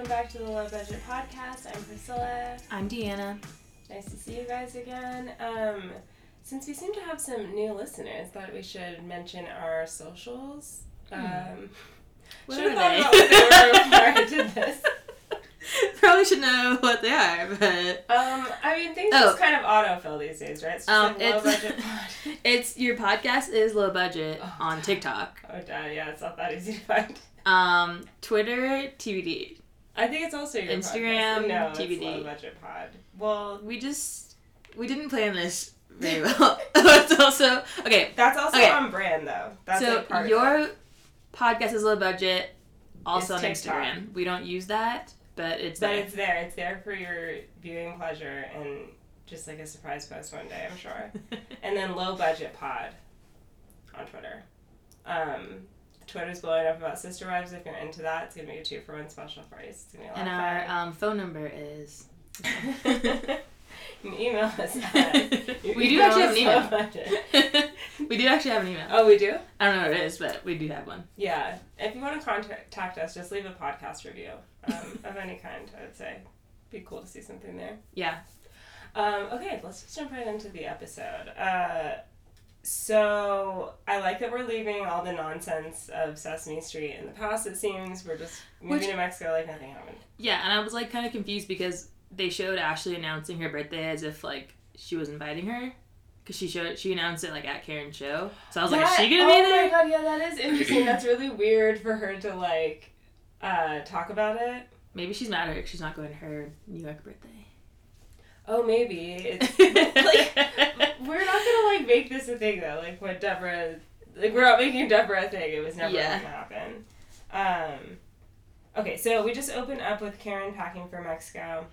welcome back to the Low Budget Podcast. I'm Priscilla. I'm Deanna. Nice to see you guys again. Um, since we seem to have some new listeners, thought we should mention our socials. Um, What should are have thought they? about what they were before I did this. Probably should know what they are, but Um, I mean, things Oh. just kind of autofill these days, right? It's just Um, like low it's- budget pod. it's your podcast is low budget Oh, on TikTok. Oh, yeah, it's not that easy to find. Um, Twitter, TBD. I think it's also your Instagram, podcast. No, TBD. it's low budget pod. Well, We just we didn't plan this very well. it's also okay. that's also Okay. on brand though. That's so like part of your podcast is low budget. Also on Instagram. We don't use that, but it's But there. it's there. It's there for your viewing pleasure and just like a surprise post one day, I'm sure. and then low budget pod on Twitter. Um, Twitter's blowing up about Sister Wives. If you're into that, it's gonna be a two for one special price. It's gonna be a lot and of our fun. um, phone number is. you can email us. At, you we do actually have an email. we do actually have an email. Oh, we do. I don't know what it is, but we do have one. Yeah. If you want to contact us, just leave a podcast review um, of any kind. I would say, be cool to see something there. Yeah. Um, okay, let's just jump right into the episode. Uh, so I like that we're leaving all the nonsense of Sesame Street in the past. It seems we're just moving Which- to Mexico like nothing happened. Yeah, and I was like kind of confused because they showed Ashley announcing her birthday as if like she was inviting her. Cause she showed she announced it like at Karen's show, so I was like, "Is she gonna be there? oh my god, yeah, that is interesting. That's really weird for her to like uh, talk about it. Maybe she's mad at her she's not going to her New York birthday. Oh, maybe it's like we're not gonna like make this a thing though. Like what Deborah, like we're not making Deborah a thing. It was never Yeah. gonna happen. Um, okay, so we just open up with Karen packing for Mexico,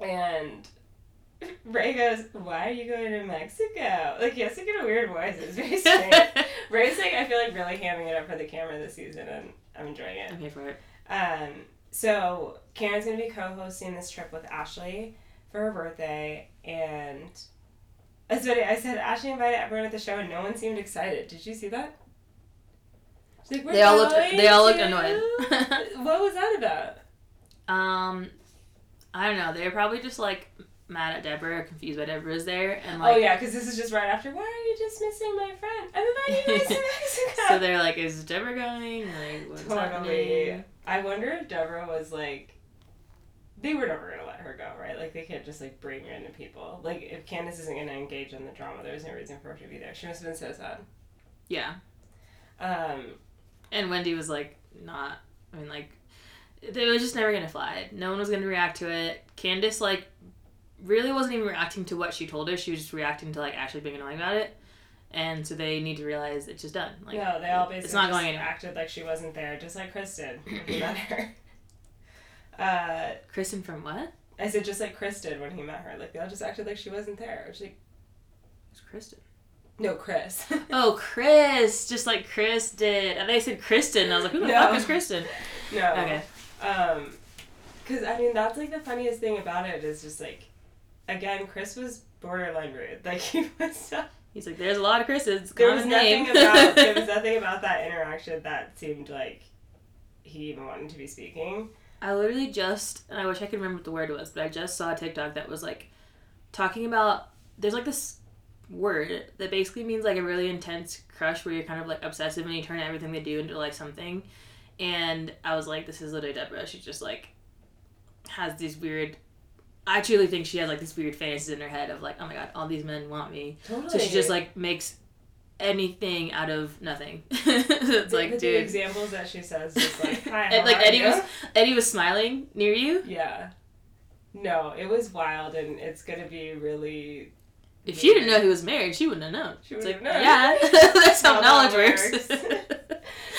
and Ray goes, "Why are you going to Mexico?" Like he has to get a weird voice. It's very strange. Ray's like, I feel like really hamming it up for the camera this season, and I'm enjoying it. okay for it. Um, so Karen's gonna be co-hosting this trip with Ashley for her birthday, and that's what I said. Ashley invited everyone at the show, and no one seemed excited. Did you see that? She's like, "We're They all looked- they all looked to-" annoyed. what was that about? Um, I don't know. They were probably just like mad at Deborah, or confused by Deborah's there, and like oh yeah, because this is just right after. Why are you dismissing my friend? I'm inviting you guys to Mexico. so they're like, "Is Deborah going? Like, what's Totally. happening?" I wonder if Deborah was like, they were never gonna let her go, right? Like they can't just like bring random people. Like if Candace isn't gonna engage in the drama, there's no reason for her to be there. She must have been so sad. Yeah, Um, and Wendy was like, not. I mean, like, it was just never gonna fly. No one was gonna react to it. Candace like really wasn't even reacting to what she told her. She was just reacting to like Ashley being annoying about it. And so they need to realize it's just done. Like, no, they all basically it's not just going anywhere. acted like she wasn't there, just like Kristen when he her. Uh, Kristen from what? I said just like Chris did when he met her, like they all just acted like she wasn't there. She's like, It's Kristen. no, Chris. Oh, Chris, just like Chris did. And they said Kristen. And I was like, who the No. fuck is Kristen? no. Okay. Um, because I mean that's like the funniest thing about it is just like, again, Chris was borderline rude. Like he was. So, He's like, there's a lot of Chris's. there was nothing name. about there was nothing about that interaction that seemed like he even wanted to be speaking. I literally just, and I wish I could remember what the word was, but I just saw a TikTok that was like talking about. There's like this word that basically means like a really intense crush where you're kind of like obsessive and you turn everything they do into like something. And I was like, this is literally Deborah. She just like has these weird. I truly think she has like these weird fantasies in her head of like, oh my god, all these men want me. Totally. So she just like makes anything out of nothing. it's The- like, the dude. examples that she says just like hi. And, like Eddie you?" was Eddie was smiling near you. Yeah. No, it was wild, and it's gonna be really. If she didn't know he was married, she wouldn't have known. She It's wouldn't like, have known. yeah, that's how How knowledge works. works.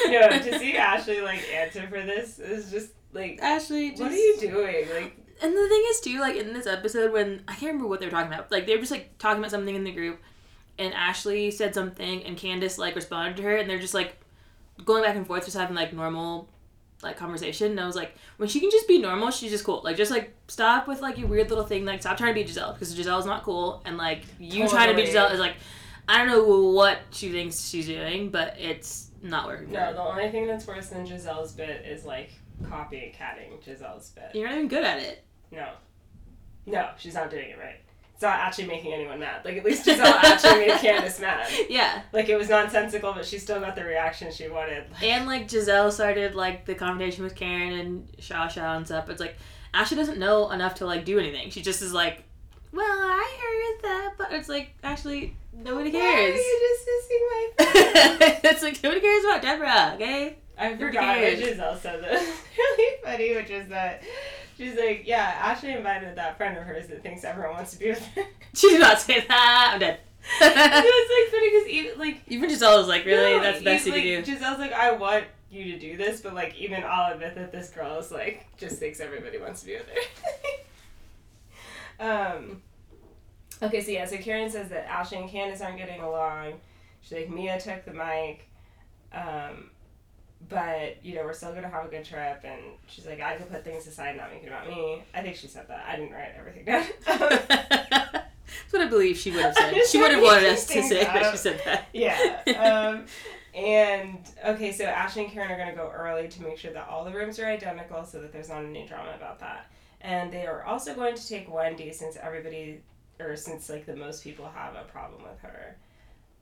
no, to see Ashley like answer for this is just like, Ashley, just... what are you doing? Like, And the thing is too, like in this episode, when I can't remember what they were talking about, like they were just like talking about something in the group, and Ashley said something, and Candace like responded to her, and they're just like going back and forth, just having like normal like conversation. And I was like, when she can just be normal, she's just cool. Like just like stop with like your weird little thing. Like stop trying to be Gizelle because Gizelle's not cool, and like you trying to be Gizelle is like I don't know what she thinks she's doing, but it's not working. no, the only thing that's worse than Gizelle's bit is like copying catting Gizelle's bit. You're not even good at it. No. No, she's not doing it right. It's not actually making anyone mad. Like, at least Gizelle actually made Candace mad. Yeah. Like, it was nonsensical, but she still got the reaction she wanted. Like, And like Gizelle started like the conversation with Karen and Shaw Shaw and stuff. It's like Ashley doesn't know enough to like do anything. She just is like, well, I heard that, but it's like actually nobody Why are cares. you just dissing my it's like nobody cares about Deborah, okay? I forgot cares? Gizelle said that was really funny, which is that she's like, yeah, Ashley invited that friend of hers that thinks everyone wants to be with her. She did not say that. I'm dead. it was like funny because even like Even Gizelle was like, really? no, That's the best you like, can do. Gizelle's like, I want you to do this, but like even I'll admit that this girl is like just thinks everybody wants to be with her. um. Okay, so yeah, so Karen says that Ashley and Candace aren't getting along. She's like, Mia took the mic, um, but you know we're still gonna have a good trip. And she's like, I can put things aside, not make it about me. I think she said that. I didn't write everything down. That's what I believe she would have said. She would have wanted us to say that she said that. yeah. Um, and okay, so Ashley and Karen are gonna go early to make sure that all the rooms are identical, so that there's not any drama about that. And they are also going to take Wendy since everybody, or since like the most people have a problem with her,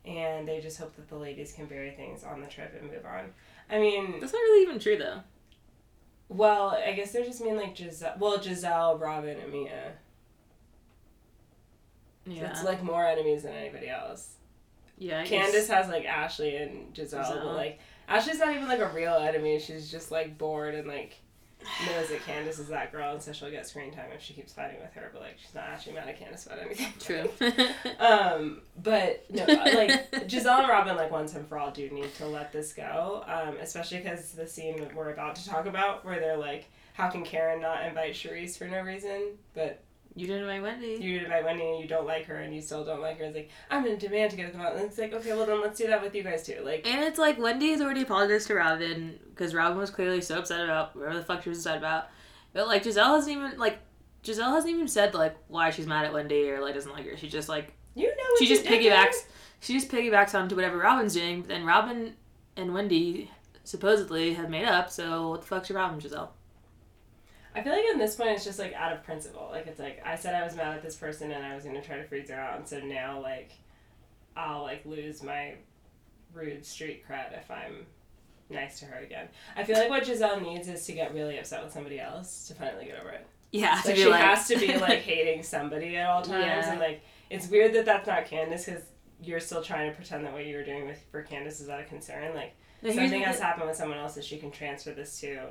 and they just hope that the ladies can bury things on the trip and move on. I mean, That's not really even true though. well, I guess they're just mean like Gizelle, well, Gizelle, Robyn, and Mia. Yeah. It's like more enemies than anybody else. yeah. I guess- Candace has like Ashley and Gizelle, Gizelle. but like Ashley's not even like a real enemy. She's just like bored and like knows that Candace is that girl, and so she'll get screen time if she keeps fighting with her. But like she's not actually mad at Candace about anything. True. Um, but no, like Gizelle and Robyn, like once and for all, do need to let this go. Um, especially because the scene that we're about to talk about, where they're like, "How can Karen not invite Charrisse for no reason?" But you didn't invite Wendy. you didn't invite Wendy, and you don't like her, and you still don't like her. It's like I'm gonna demand to go to the mountain. And it's like, okay, well then let's do that with you guys too. Like, And it's like Wendy Wendy's already apologized to Robyn because Robyn was clearly so upset about whatever the fuck she was upset about. But like Gizelle hasn't even like Gizelle hasn't even said like why she's mad at Wendy or like doesn't like her. She just like you know, what she just piggybacks she just piggybacks onto whatever Robyn's doing. But then Robyn and Wendy supposedly have made up. So what the fuck's your problem, Gizelle? I feel like at this point it's just like out of principle. Like it's like I said I was mad at this person and I was gonna try to freeze her out, and so now like I'll like lose my rude street cred if I'm nice to her again. I feel like what Gizelle needs is to get really upset with somebody else to finally get over it. Yeah, Like she has to be like hating somebody at all times, Yeah. and like it's weird that that's not Candace because you're still trying to pretend that what you were doing with for Candace is out of concern. Like No, something the- has happened with someone else that she can transfer this to.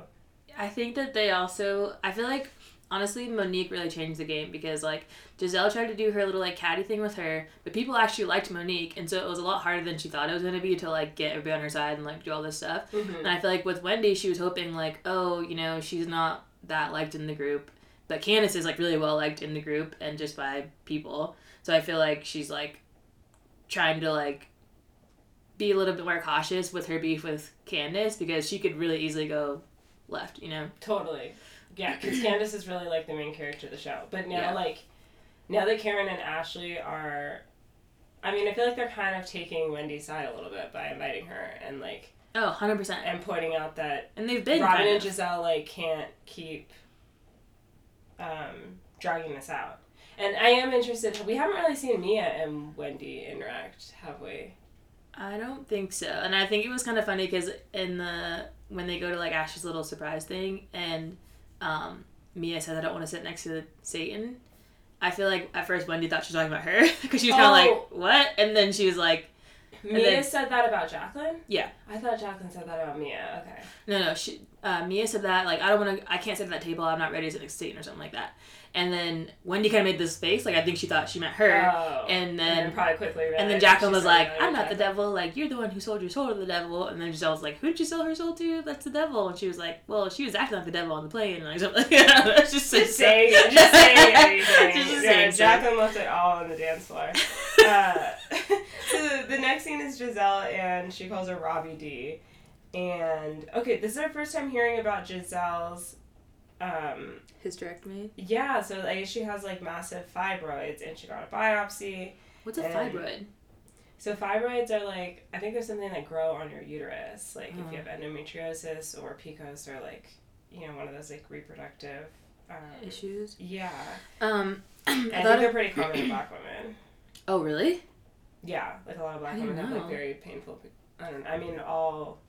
I think that they also. I feel like honestly, Monique really changed the game because like Gizelle tried to do her little like catty thing with her, but people actually liked Monique, and so it was a lot harder than she thought it was gonna be to like get everybody on her side and like do all this stuff. Mm-hmm. And I feel like with Wendy, she was hoping like, oh, you know, she's not that liked in the group, but Candace is like really well liked in the group and just by people. So I feel like she's like trying to like be a little bit more cautious with her beef with Candace because she could really easily go left, you know. Totally. Yeah, because Candace is really like the main character of the show. But now, Yeah. like, now that Karen and Ashley are, I mean, I feel like they're kind of taking Wendy's side a little bit by inviting her and like Oh, 100%. and pointing out that And they've been Robyn and. Gizelle like can't keep um, dragging this out. And I am interested. We haven't really seen Mia and Wendy interact, have we? I don't think so. And I think it was kind of funny because in the when they go to like Ash's little surprise thing and um, Mia said I don't want to sit next to Satan. I feel like at first Wendy thought she was talking about her because she was kind of Oh. like what, and then she was like, Mia then- said that about Jacqueline. Yeah. I thought Jacqueline said that about Mia. Okay. no, no. She uh, Mia said that like I don't want to, I can't sit at that table. I'm not ready to sit next to Satan or something like that. And then Wendy kind of made this face like I think she thought she meant her. Oh. and then probably quickly. And then Jacqueline was like, I'm not the devil. Like, you're the one who sold your soul to the devil. And then Gizelle was like, who did you sell her soul to? That's the devil. And she was like, well, she was acting like the devil on the plane. And like, something like just, Just saying, just saying anything. Just yeah, saying Jacqueline left it all on the dance floor. uh, so the next scene is Gizelle, and she calls her Robbie D. And okay, this is our first time hearing about Gizelle's. Um, Hysterectomy. yeah, so I guess she has like massive fibroids, and she got a biopsy. What's a fibroid? So fibroids are like I think there's something that grow on your uterus, like if you have endometriosis or PCOS or like you know, one of those like reproductive um, Issues. Yeah, Um, I I think they're pretty common in black women. oh really? Yeah, like a lot of black women have like very painful. I don't. I mean, all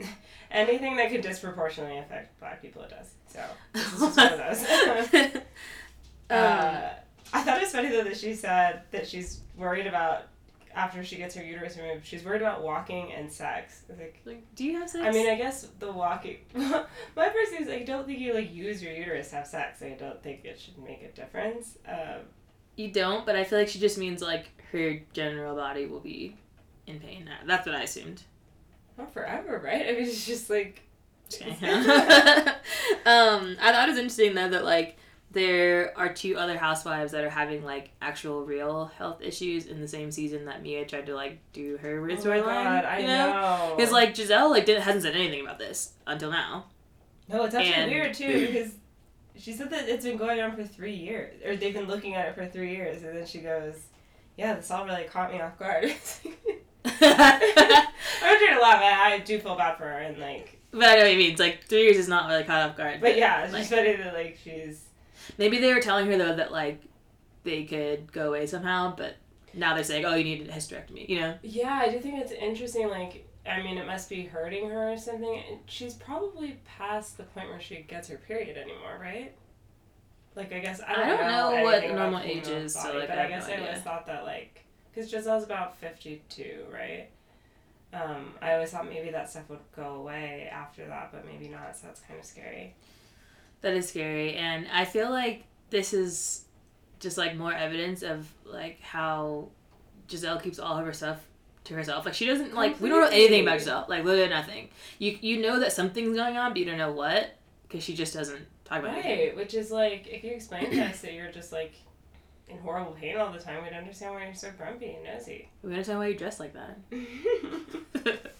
anything that could disproportionately affect black people, it does. So this is just one of those. Um, uh, I thought it was funny though that she said that she's worried about after she gets her uterus removed. She's worried about walking and sex. Like, like, do you have sex? I mean, I guess the walking. My first thing is I don't think you like use your uterus to have sex. I don't think it should make a difference. Um, you don't, but I feel like she just means like her general body will be in pain. That's what I assumed. Not forever, right? I mean, it's just like. Um, I thought it was interesting though that like there are two other housewives that are having like actual real health issues in the same season that Mia tried to like do her weird Oh storyline. God, I you know. Because like Gizelle like didn't hasn't said anything about this until now. No, it's actually And- weird too because she said that it's been going on for three years, or they've been looking at it for three years, and then she goes, "Yeah, this all really caught me off guard." I'm trying to laugh. I, I do feel bad for her, and like, But I know what you mean. It's like three years is not really caught off guard. but yeah, it's like, just funny that like she's. maybe they were telling her though that like they could go away somehow, but now they're saying, oh, you need a hysterectomy. You know? Yeah, I do think it's interesting. Like, I mean, it must be hurting her or something. She's probably past the point where she gets her period anymore, right? Like, I guess I don't, I don't know what the normal age is, so, like, but I I, guess no I always thought that like, because Gizelle's about fifty-two, right? Um, I always thought maybe that stuff would go away after that, but maybe not. So that's kind of scary. That is scary, and I feel like this is just like more evidence of like how Gizelle keeps all of her stuff to herself. Like she doesn't like we don't know anything about. Gizelle. Like literally nothing. You you know that something's going on, but you don't know what because she just doesn't talk about it. Right, which is like, if you explain to us that you're just like in horrible pain all the time, we'd understand why you're so grumpy and nosy. We understand why you dress like that.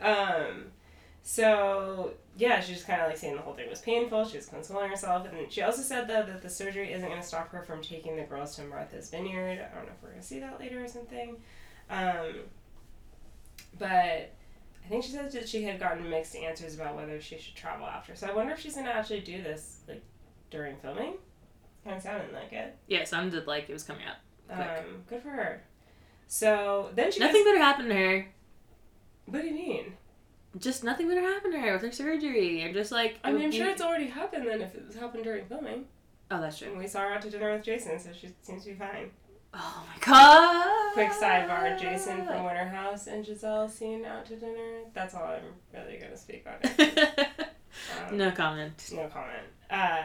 um, so yeah, she's just kind of like saying the whole thing was painful. She was consoling herself, and she also said though that the surgery isn't going to stop her from taking the girls to Martha's Vineyard. I don't know if we're going to see that later or something. Um, but I think she said that she had gotten mixed answers about whether she should travel after. So I wonder if she's going to actually do this like during filming. Kind of sounded like it. yeah, it sounded like it was coming up. Quick. Um, good for her. So then she Nothing goes, better happened to her. What do you mean? Just nothing better happened to her with her surgery. And just like I mean, I'm sure it's already happened then if it's happened during filming. Oh, that's true. And we saw her out to dinner with Jason, so she seems to be fine. Oh my god. Quick sidebar Jason from Winter House and Gizelle seen out to dinner. That's all I'm really to speak on it. Um, no comment. no comment. Uh,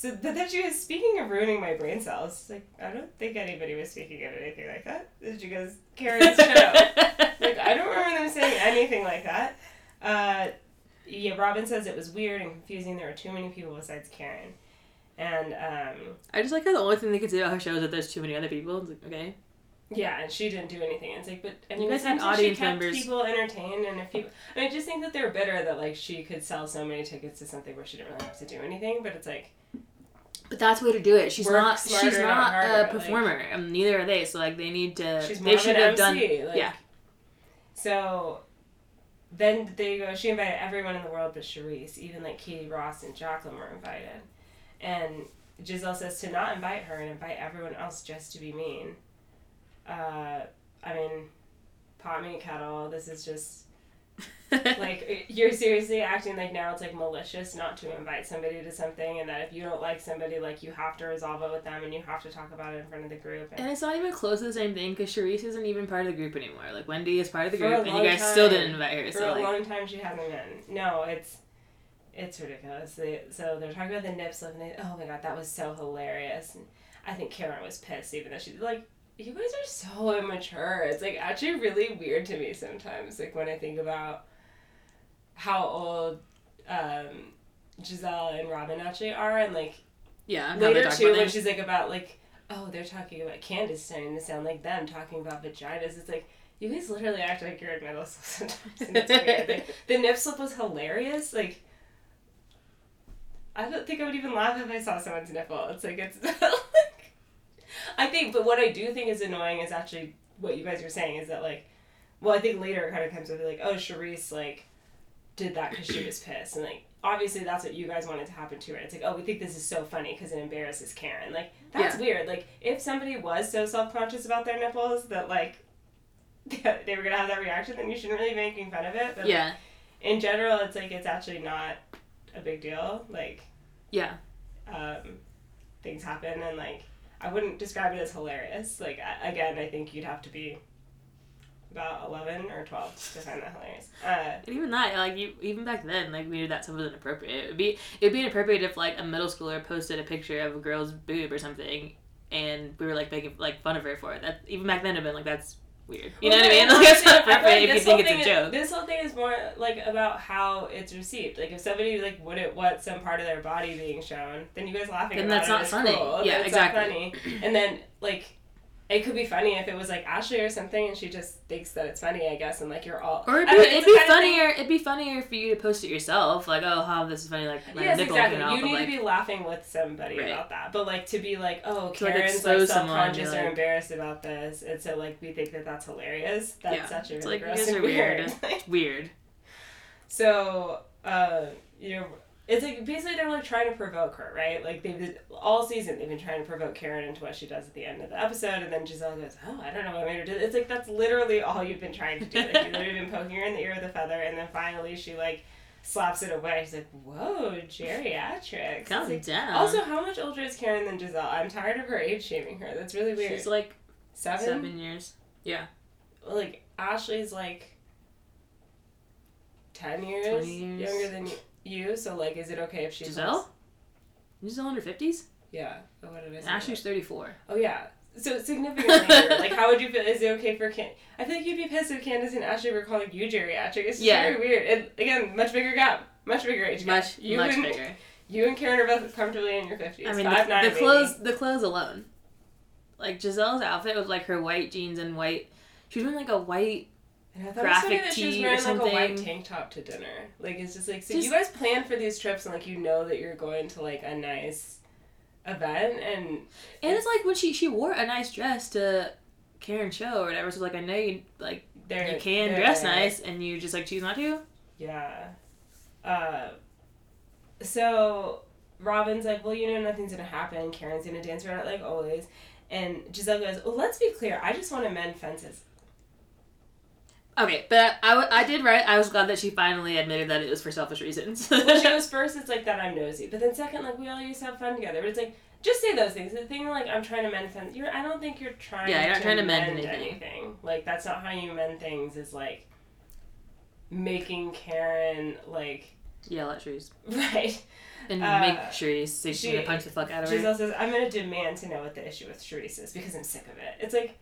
so, but then she was speaking of ruining my brain cells. Like, I don't think anybody was speaking of anything like that. Then she goes, Karen's show. like I don't remember them saying anything like that. Uh, yeah, Robyn says it was weird and confusing. There were too many people besides Karen, and um, I just like how the only thing they could say about her show is that there's too many other people. It's like, okay. yeah, and she didn't do anything. It's like, but I You guys had audience she kept members. people entertained, and if people, I, mean, I just think that they're bitter that like she could sell so many tickets to something where she didn't really have to do anything. But it's like, But that's the way to do it. She's Work not. she's not harder, a like- performer, and neither are they. So like, they need to. she's more they of should an have done. MC. Like, yeah. So then they go. She invited everyone in the world but Charrisse. Even like Katie Rost and Jacqueline were invited, and Gizelle says to not invite her and invite everyone else just to be mean. Uh, I mean, pot me kettle. This is just like you're seriously acting like now it's like malicious not to invite somebody to something, and that if you don't like somebody, like you have to resolve it with them and you have to talk about it in front of the group. And And it's not even close to the same thing because Charrisse isn't even part of the group anymore. Like Wendy is part of the group, and you guys still didn't invite her. for So a like, long time she hasn't been. No, it's it's ridiculous. They, so they're talking about the nip slip, and they oh my god, that was so hilarious. And I think Karen was pissed, even though she's like, you guys are so immature. It's like actually really weird to me sometimes. Like when I think about how old um, Gizelle and Robyn actually are, and like yeah, and how they later too when she's like about like oh they're talking about Candace starting to sound like them talking about vaginas. It's like you guys literally act like you're in middle school sometimes. The, the nip slip was hilarious. Like I don't think I would even laugh if I saw someone's nipple. It's like it's like I think, but what I do think is annoying is actually what you guys were saying is that like, well, I think later it kind of comes with like, oh, Charrisse like did that because she was pissed, and like obviously that's what you guys wanted to happen to her. It's like, oh, we think this is so funny because it embarrasses Karen. Like that's weird. Like if somebody was so self conscious about their nipples that like they were gonna have that reaction, then you shouldn't really be making fun of it. But Yeah. in general, it's like it's actually not a big deal. Like Yeah. um, things happen, and like I wouldn't describe it as hilarious. Like again, I think you'd have to be about eleven or twelve to find that hilarious. Uh, And even that, like you, even back then, like we knew that stuff was inappropriate. It'd be it'd be inappropriate if like a middle schooler posted a picture of a girl's boob or something, and we were like making like fun of her for it. That even back then, it'd been like that's weird. You know what I mean? Like that's not appropriate if you this think whole it's a thing is- joke. This whole thing is more like about how it's received. Like if somebody like wouldn't want some part of their body being shown, then you guys laughing Then about that's it not funny. cool. Yeah, It's not exactly. funny. And then like it could be funny if it was like Ashley or something, and she just thinks that it's funny, I guess, and like you're all. Or it'd be, it'd be funnier. It'd be funnier for you to post it yourself, like, oh, how this is funny, like my Yes, nipple exactly. out. You need like, to be laughing with somebody Right. about that. But like to be like, oh, like, Karen's like, expose self conscious or like- embarrassed about this, and so like we think that that's hilarious. That's Yeah. such a It's really like, you gross guys and are weird. weird. weird. so, uh, you know, it's like basically they're like trying to provoke her, right? Like they've been, all season they've been trying to provoke Karen into what she does at the end of the episode, and then Gizelle goes, "Oh, I don't know what made her do." This. It's like that's literally all you've been trying to do. Like you've literally been poking her in the ear with a feather, and then finally she like slaps it away. She's like, "Whoa, geriatrics." Calm like, down. also, how much older is Karen than Gizelle? I'm tired of her age shaming her. That's really weird. she's like seven? seven years. Yeah. Like Ashley's like ten years, years. younger than y- you. So like, is it okay if she's Gizelle? Gizelle under fifties. Yeah. Oh, what did I say? Ashley's thirty four. Oh yeah. So significantly. Like, how would you feel? Is it okay for Can? I feel like you'd be pissed if Candace and Ashley were calling you geriatric. It's Yeah. very weird. And again, much bigger gap, much bigger age gap. Much you much and, bigger. You and Karen are both comfortably in your fifties. I mean, Five, the, nine, the maybe. clothes, the clothes alone. Like Gizelle's outfit with like her white jeans and white. She was wearing like a white. And I thought it was graphic that she was tee or wearing like a white tank top to dinner. Like it's just like so Just- you guys plan for these trips and like you know that you're going to like a nice event and And it's like when she she wore a nice dress to Karen's show or whatever. So like I know you like you can dress nice and you just like choose not to. Yeah. Uh, so Robyn's like, well, you know, nothing's gonna happen. Karen's gonna dance around it like always. And Gizelle goes, well, let's be clear. I just want to mend fences. Okay, but I, did right. I was glad that she finally admitted that it was for selfish reasons. well, she goes first, it's like that I'm nosy, but then second, like we all used to have fun together. But it's like just say those things. The thing like I'm trying to mend fences. You're I don't think you're trying. Yeah, you're not to trying to mend mend anything. Like that's not how you mend things. Is like making Karen like Yell at trees right. and Uh, make you say she's she- gonna punch the fuck out of her. Gizelle says, I'm going to demand to know what the issue with Charrisse is because I'm sick of it. It's like,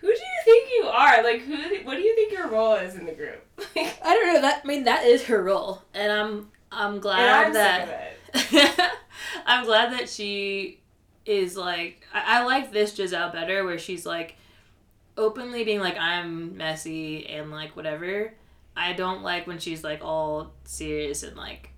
who do you think you are? Like, who? What do you think your role is in the group? Like, I don't know. That I mean that is her role, and I'm I'm glad I'm that sick of it. I'm glad that she is like I, I like this Gizelle better where she's like openly being like I'm messy and like whatever. I don't like when she's like all serious and like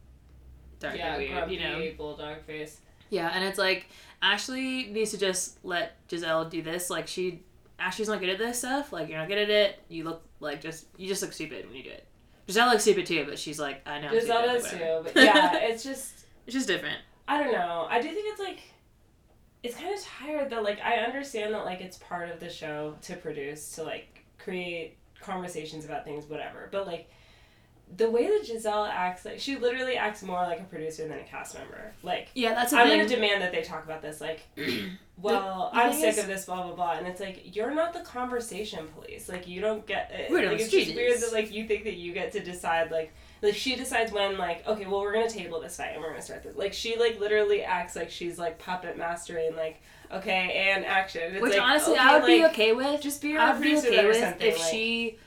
dark yeah, and weird, you know. bulldog face. Yeah, and it's like Ashley needs to just let Giselle do this. Like she Ashley's not good at this stuff. Like you're not good at it. You look like just you just look stupid when you do it. Gizelle looks stupid too, but she's like I know. I'm Gizelle does too, but yeah, it's just it's just different. I don't know. I do think it's like it's kind of tired that like I understand that like it's part of the show to produce to like create conversations about things whatever, but like the way that Gizelle acts like she literally acts more like a producer than a cast member. Like Yeah, that's I'm gonna demand that they talk about this. Like, well, the I'm sick is- of this, blah blah blah, and it's like you're not the conversation police. Like, you don't get it. We're like, it's just weird that like you think that you get to decide. Like, like she decides when like okay, well we're gonna table this fight and we're gonna start this. Like she like literally acts like she's like puppet mastering. Like, okay, and action. It's Which like, honestly, okay, I would be okay with. Just be a I would be producer okay or with something. if like, she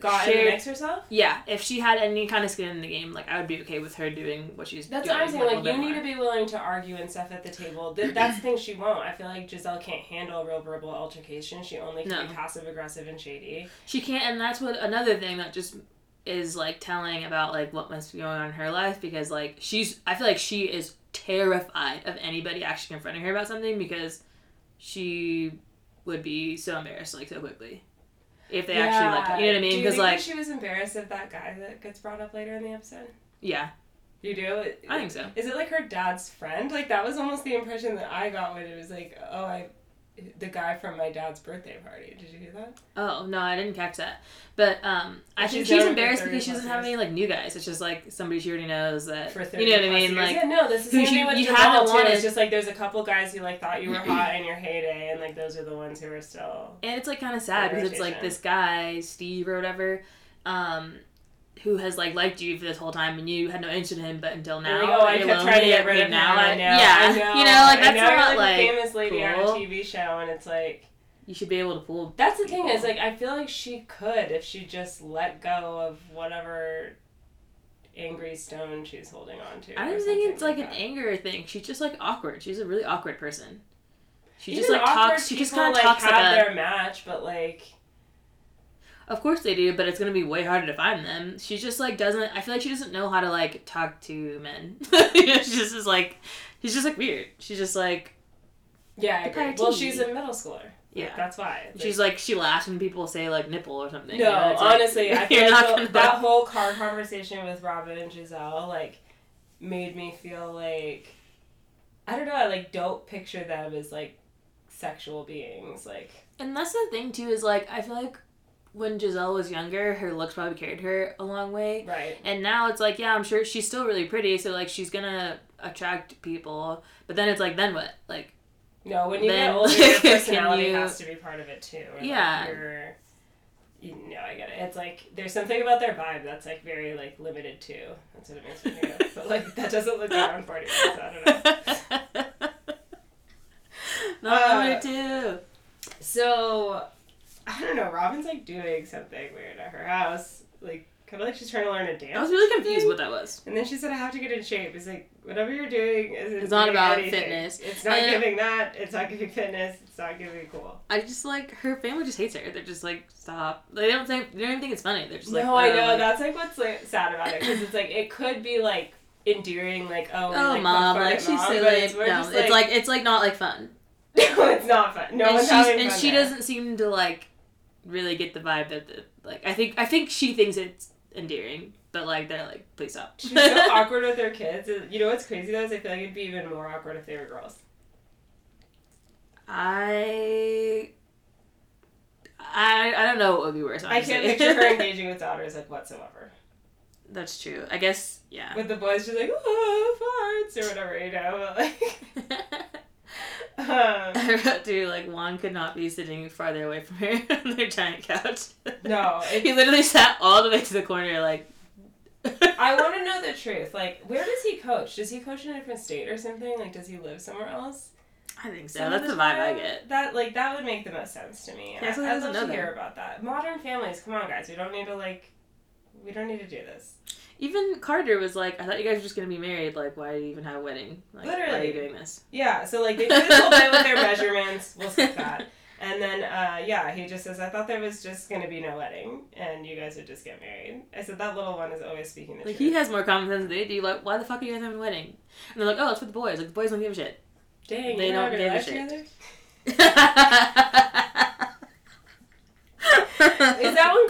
got in shared- the mix herself. Yeah, if she had any kind of skin in the game, like I would be okay with her doing what she's That's doing. That's what I'm saying. a Like, you need more. to be willing to argue and stuff at the table. Th- that's the thing she won't. I feel like Gizelle can't handle real verbal altercation. She only can No. be passive aggressive and shady. She can't, and that's what another thing that just is like telling about like what must be going on in her life because like she's I feel like she is terrified of anybody actually confronting her about something because she would be so embarrassed like so quickly if they actually like you know what I mean because like she was embarrassed of that guy that gets brought up later in the episode? yeah You do? I think so. Is it like her dad's friend? Like that was almost the impression that I got when it was like, oh, I, the guy from my dad's birthday party. Did you hear that? Oh no, I didn't catch that. But um, I think she's she's, known for embarrassed because she doesn't have any like new guys. It's just like somebody she already knows that For 30 you know what I mean. years. Like, yeah, no, this is who the same you- you haven't wanted- It's just like there's a couple guys who like thought you were hot in your heyday, and like those are the ones who are still. and it's like kind of sad because it's like this guy Steve or whatever, um, who has like liked you for this whole time and you had no interest in him, but until now, Like, oh, I kept trying to get rid of now him. Know, yeah, know. you know, like that's now not like, like a famous lady on a. TV show, and it's like you should be able to pull. that's the thing is like I feel like she could if she just let go of whatever angry stone she's holding on to. I don't think it's like an that. anger thing. She's just like awkward. She's a really awkward person. She Even just like talks. She just people, kind of like, talks have like a. their match, but like Of course they do, but it's gonna be way harder to find them. She just like doesn't. I feel like she doesn't know how to like talk to men. you know, she just is like, she's just like weird. She's just like, yeah, I agree. Well, she's a middle schooler. Yeah. Like, that's why. Like, she's like she laughs when people say like nipple or something. No, you know, like, honestly, I feel like the- that whole car conversation with Robyn and Gizelle like made me feel like I don't know. I like don't picture them as like sexual beings. Like And that's the thing too is like I feel like when Gizelle was younger, her looks probably carried her a long way. right. And now it's like, yeah, I'm sure she's still really pretty, so like she's gonna attract people. But then it's like, then what? Like, No, when you Then- get older, your personality you- has to be part of it too. or, like, Yeah. you're, you know, I get it. It's like there's something about their vibe that's like very like limited too. That's what it makes me think of. But like that doesn't look good on forty minutes. I don't know. Not Uh, limited too. So, I don't know. Robyn's like doing something weird at her house, like kind of like she's trying to learn a dance. I was really confused what that was. And then she said, "I have to get in shape." It's like whatever you're doing is It's not about anything. fitness. It's not And- uh, giving that. It's not giving fitness. It's not giving cool. I just like her family just hates her. They're just like stop. They don't think they don't even think it's funny. They're just like no, I "Oh, know. like, That's like what's like sad about it because it's like it could be like endearing, like oh, oh like, mom, like she's mom, silly. but it's, no, just, it's like it's like not like fun. no, it's not fun. No and one's having and fun she there. doesn't seem to like really get the vibe that the, like I think I think she thinks it's endearing, but like they're like please stop. She's so awkward with her kids. Uh, you know what's crazy though is I feel like it'd be even more awkward if they were girls. I. I, I don't know what would be worse. I can't picture her engaging with daughters like whatsoever. That's true. I guess yeah. With the boys, she's like, oh, farts or whatever, you know. But like, I wrote to like Juan could not be sitting farther away from her on their giant couch. no, he literally sat all the way to the corner, like. I want to know the truth. Like, where does he coach? Does he coach in a different state or something? Like, does he live somewhere else? I think so. Some That's the vibe I get. That like that would make the most sense to me. Yeah, I, I'd love to hear about that. Modern families, come on, guys. We don't need to like. We don't need to do this. Even Carter was like, "I thought you guys were just gonna be married. Like, why do you even have a wedding? Like, why are you doing this?" Yeah, so like they do this whole bit with their measurements. We'll skip that. And then, uh, yeah, he just says, I thought there was just going to be no wedding and you guys would just get married. I said, that little one is always speaking the truth. Like, truth. he has more common sense than they do. Like, why the fuck are you guys having a wedding? And they're like, "Oh, it's for the boys. Like, the boys don't give a shit." Dang, they don't give a shit. together? Is Is that one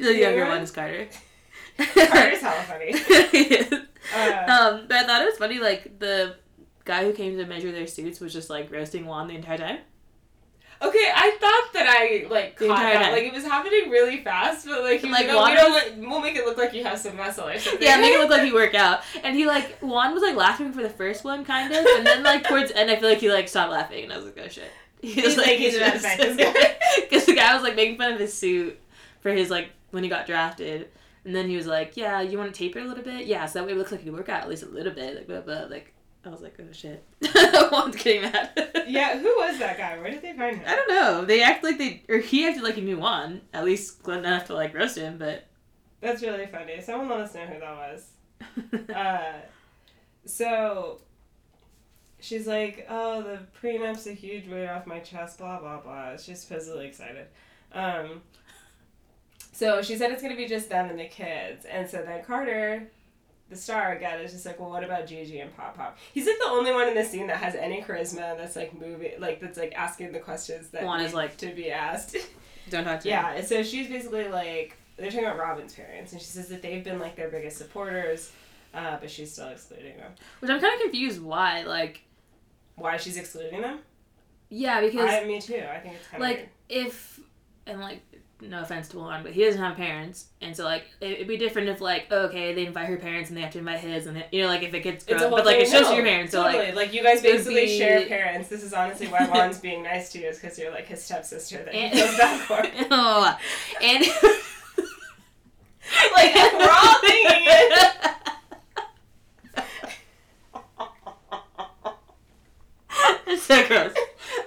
The younger one is Carter? Carter's hella funny. Uh, um, but I thought it was funny. Like the guy who came to measure their suits was just like roasting Juan the entire time. Okay, I thought that I like The caught that. time. Like it was happening really fast, but like he Like, like, oh, we don't. We'll make it look like you have some muscle or something. Yeah, make it look like you work out. And he like Juan was like laughing for the first one, kind of, and then like towards end, I feel like he like stopped laughing, and I was like, oh shit. He He's like, he's fight this guy. because the guy was like making fun of his suit for his like when he got drafted. And then he was like, "Yeah, you want to taper a little bit? Yeah, so that way it looks like you work out at least a little bit." Like, blah, blah. like I was like, "Oh shit!" Juan's getting mad. yeah, who was that guy? Where did they find him? I don't know. They act like they, or he acted like he knew Juan. At least Glenn enough to like roast him, but. That's really funny. Someone let us know who that was. Uh, so she's like, "Oh, the prenup's a huge weight off my chest." Blah blah blah. She's supposedly excited. Um, so she said it's gonna be just them and the kids, and so then Carter, the star again, is just like, "Well, what about Gigi and Pop Pop?" He's like the only one in the scene that has any charisma. That's like moving, like that's like asking the questions that Juan is like- to be asked. Don't talk to me. Yeah, so she's basically like they're talking about Robyn's parents, and she says that they've been like their biggest supporters. uh, but she's still excluding them. Which I'm kind of confused why. Like, Why she's excluding them? yeah, because I, me too. I think it's kind of like weird. if and like no offense to Milan, but he doesn't have parents, and so like it, it'd be different if like okay they invite her parents and they have to invite his, and they, you know like if it gets grown, but like it's just your parents, so totally. like you guys basically be- share parents. This is honestly why Juan's being nice to you, is because you're like his stepsister that he And- feels bad for. oh, and like we're all thinking it. it's so gross.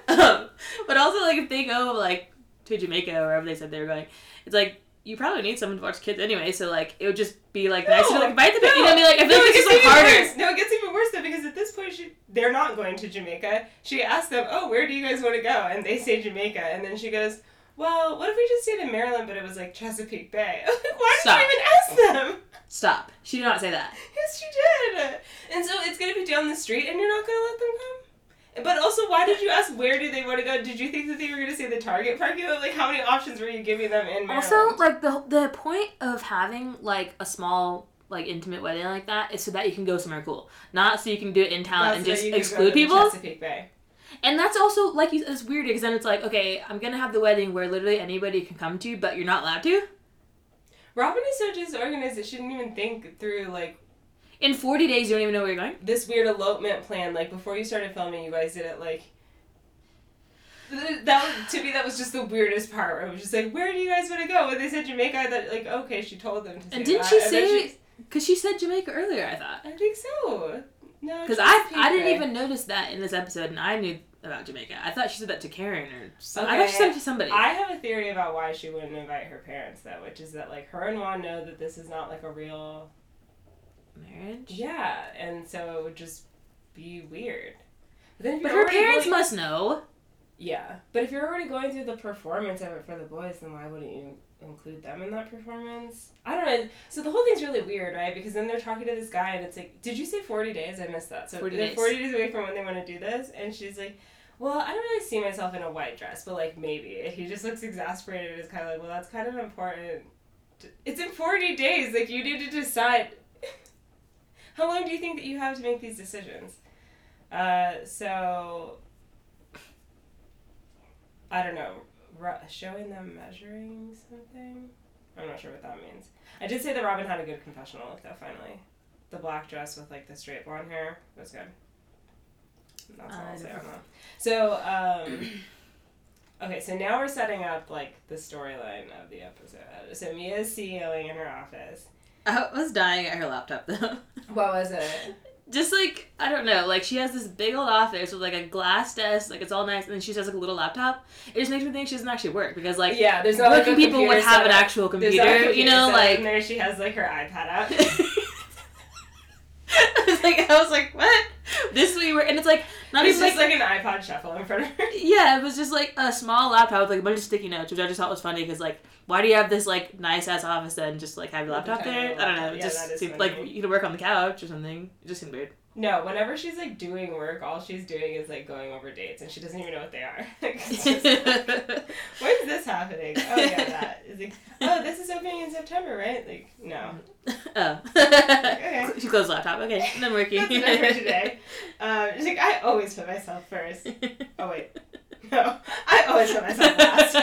Um, but also, like, if they go like to Jamaica or wherever they said they were going, it's like you probably need someone to watch kids anyway. So like, it would just be like nice to No, like invite them. no. you know, I mean, like I feel No, like it's gets just like harder. worse. No, it gets even worse though because at this point she, they're not going to Jamaica. She asks them, "Oh, where do you guys want to go?" And they say Jamaica, and then she goes, "Well, what if we just stayed in Maryland, but it was like Chesapeake Bay?" Why Stop. did you even ask them? Stop. She did not say that. Yes, she did. And so it's gonna be down the street, and you're not gonna let them come. But also, why did you ask where do they want to go? Did you think that they were gonna say the Target parking lot? Like, how many options were you giving them in Maryland? Also, like the the point of having like a small like intimate wedding like that is so that you can go somewhere cool, not so you can do it in town That's and so just you could go exclude to people. Chesapeake Bay. And that's also like it's weird because then it's like okay, I'm gonna have the wedding where literally anybody can come to, but you're not allowed to. Robyn is so disorganized she didn't even think through like In 40 days, you don't even know where you're going. this weird elopement plan. Like before you started filming, you guys did it like. That was, to me, that was just the weirdest part. Where it was just like, "Where do you guys want to go?" When they said Jamaica, I thought like, okay, she told them to. Say And didn't that. she say? Because she said Jamaica earlier, I thought. I think so. No, Because I I didn't even notice that in this episode, and I knew about Jamaica. I thought she said that to Karen or some, I thought she said it to somebody. I have a theory about why she wouldn't invite her parents, though, which is that like her and Juan know that this is not like a real Marriage. yeah, and so it would just be weird. But then But her parents going- must know. Yeah, but if you're already going through the performance of it for the boys, then why wouldn't you include them in that performance? I don't know. So the whole thing's really weird, right? Because then they're talking to this guy, and it's like, did you say forty days? I missed that. So 40 they're days. forty days away from when they want to do this, and she's like, "Well, I don't really see myself in a white dress, but like maybe." And he just looks exasperated. It's kind of like, "Well, that's kind of important. It's in forty days. Like you need to decide." How long do you think that you have to make these decisions? Uh, so I don't know, showing them measuring something. I'm not sure what that means. I did say that Robyn had a good confessional look though. Finally, the black dress with like the straight blonde hair was good. And That's all I'll say on that. So, um, okay, so now we're setting up like the storyline of the episode. So Mia's CEOing in her office. I was dying at her laptop though. What was it? Just like I don't know, like she has this big old office with like a glass desk, like it's all nice, and then she has like a little laptop. It just makes me think she doesn't actually work because like yeah, there's like working a people would computer have an actual a computer, you know, like. and there she has like her iPad out. I was like, I was like, what? This we were, and it's like not it's even just like, like, an iPod shuffle in front of her. yeah, it was just like a small laptop with like a bunch of sticky notes, which I just thought was funny because like, why do you have this like nice ass office then just like have your laptop tiny there? I don't know, Yeah, just is seemed like you could work on the couch or something. It just seemed weird. No, whenever she's like doing work, all she's doing is like going over dates, and she doesn't even know what they are. Just like, When's this happening? Oh yeah, that is. Like, oh, this is opening in September, right? Like, no. oh, Okay. she closed laptop. Okay, and then working. That's enough for today. Um, she's like, I always put myself first. Oh wait, no, I always put myself last.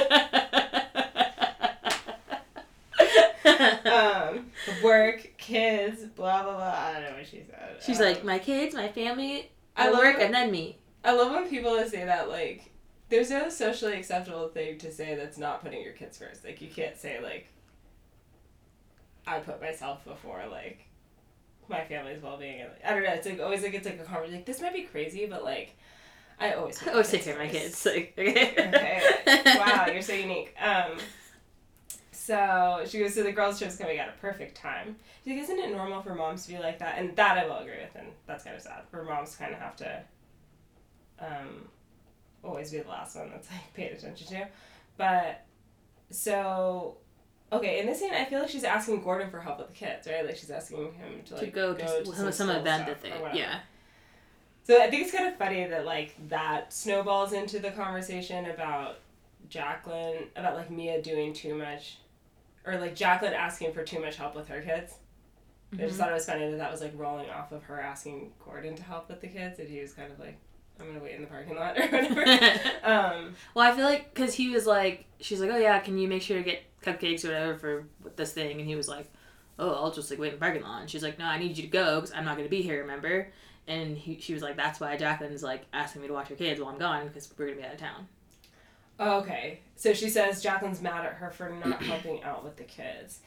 Work, kids, blah blah blah. I don't know what she said. She's Um, like, my kids, my family, I love work, it. and then me. I love when people say that like there's no socially acceptable thing to say that's not putting your kids first. Like you can't say like I put myself before like my family's well being. I don't know. It's like always like it's like a conversation. Like this might be crazy, but like I always I always take care of my kids. Like, okay. Okay. wow, you're so unique. Um, so she goes, so the girls' trip's coming at a perfect time. She's like, isn't it normal for moms to be like that? And that I will agree with, and that's kind of sad. For moms kind of have to um, always be the last one that's like paid attention to. But so okay, in this scene, I feel like she's asking Gordon for help with the kids, right? Like she's asking him to like to go, to, some, some school event that they, yeah. So I think it's kind of funny that like that snowballs into the conversation about Jacqueline about like Mia doing too much, or like Jacqueline asking for too much help with her kids. I just thought it was funny that that was like rolling off of her asking Gordon to help with the kids, and he was kind of like, "I'm gonna wait in the parking lot" or whatever. um, Well, I feel like because he was like, she's like, oh yeah, can you make sure to get cupcakes or whatever for this thing? And he was like, oh, I'll just like wait in the parking lot. And she's like, no, I need you to go because I'm not gonna be here, remember? And he, she was like, that's why Jacqueline's like asking me to watch her kids while I'm gone because we're gonna be out of town. Okay, so she says Jacqueline's mad at her for not helping out with the kids,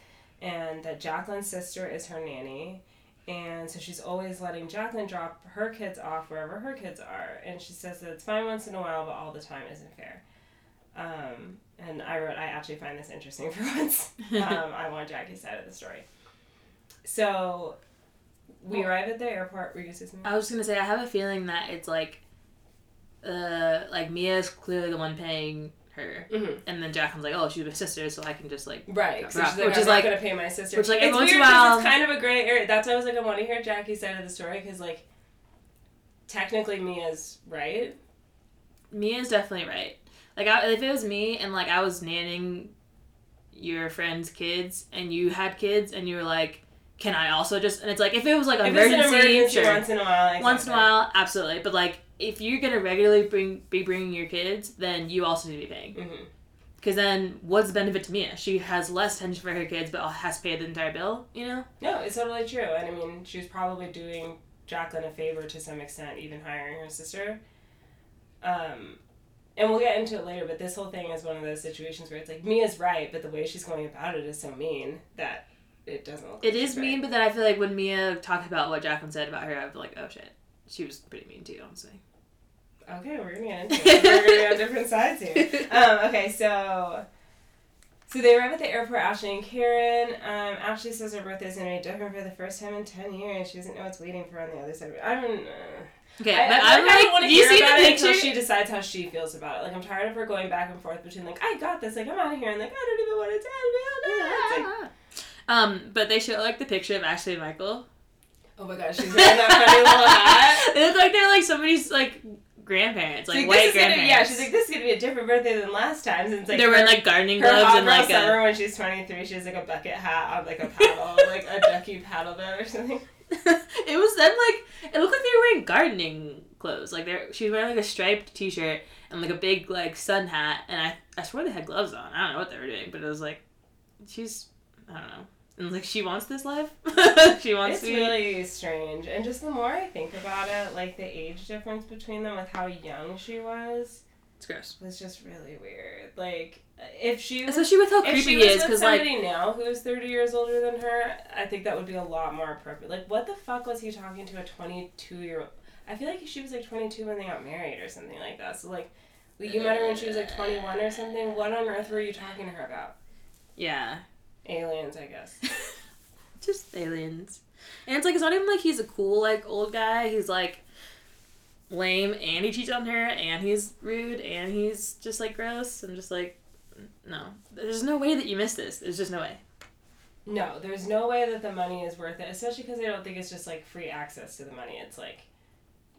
and that Jacqueline's sister is her nanny. And so she's always letting Jacqueline drop her kids off wherever her kids are. And she says that it's fine once in a while, but all the time isn't fair. Um, and I wrote, I actually find this interesting for once. um, I want Jackie's side of the story. So we Well- arrive at the airport. Were you gonna say something? I was gonna say I have a feeling that it's like, uh, like Mia's clearly the one paying her, Mhm. and then Jacqueline's like, oh, she's my sister, so I can just like. Right, she's like, which I'm is not like- gonna pay my sister. which, like, it's weird while- it's kind of a gray area. That's why I was like, I want to hear Jackie's side of the story because, like, technically Mia's right. Mia's definitely right. Like, I, if it was me and like I was nanning your friend's kids and you had kids and you were like, can I also just? And it's like if it was like an If emergency, an emergency sure. once in a while, once in a while, absolutely. But like if you're gonna regularly bring be bringing your kids, then you also need to be paying. Mhm. Because then what's the benefit to Mia? She has less attention for her kids, but has to pay the entire bill. You know? No, it's totally true. And I mean, she was probably doing Jacqueline a favor to some extent, even hiring her sister. Um, and we'll get into it later, but this whole thing is one of those situations where it's like Mia's right, but the way she's going about it is so mean that it doesn't look. It like is she's mean, right. but then I feel like when Mia talked about what Jacqueline said about her, I'd be like, oh shit, she was pretty mean too. Honestly. Okay, we're gonna get into it. We're gonna be on different sides here. Um, okay, so so they arrive at the airport, Ashley and Karen. Um, Ashley says her birthday's gonna be different for the first time in ten years. She doesn't know what's waiting for her on the other side. I don't. Uh, Okay, I, but I, I'm like, I don't want to you hear see about the it picture? until she decides how she feels about it. Like I'm tired of her going back and forth between like I got this, like I'm out of here, and like I don't even want to tell you. It's like, um, but they show like the picture of Ashley and Michael. Oh my gosh, she's wearing that funny little hat. they look like they're like somebody's like grandparents, like She's white is gonna, grandparents. yeah, she's like this is gonna be a different birthday than last time since like they're wearing like gardening Her gloves and like summer a. when she's 23, she has like a bucket hat on like a paddle, like a ducky paddle boat or something. it was them like it looked like they were wearing gardening clothes. Like they she was wearing like a striped t-shirt and like a big like sun hat, and I I swear they had gloves on. I don't know what they were doing, but it was like she's I don't know. And like she wants this life. she wants It's to be really strange. And just the more I think about it, like the age difference between them with how young she was It's gross. was just really weird. Like if she was Especially with how creepy she he was is, with because like somebody now who's 30 years older than her, I think that would be a lot more appropriate. Like, what the fuck was he talking to a 22 year old? I feel like she was like 22 when they got married or something like that. So, like, you met her when she was like 21 or something. What on earth were you talking to her about? yeah, Aliens, I guess. just aliens. And it's like it's not even like he's a cool like old guy. He's like lame and he cheats on her and he's rude and he's just like gross and just like no. There's no way that you missed this. There's just no way. No, there's no way that the money is worth it, especially because I don't think it's just like free access to the money. It's like,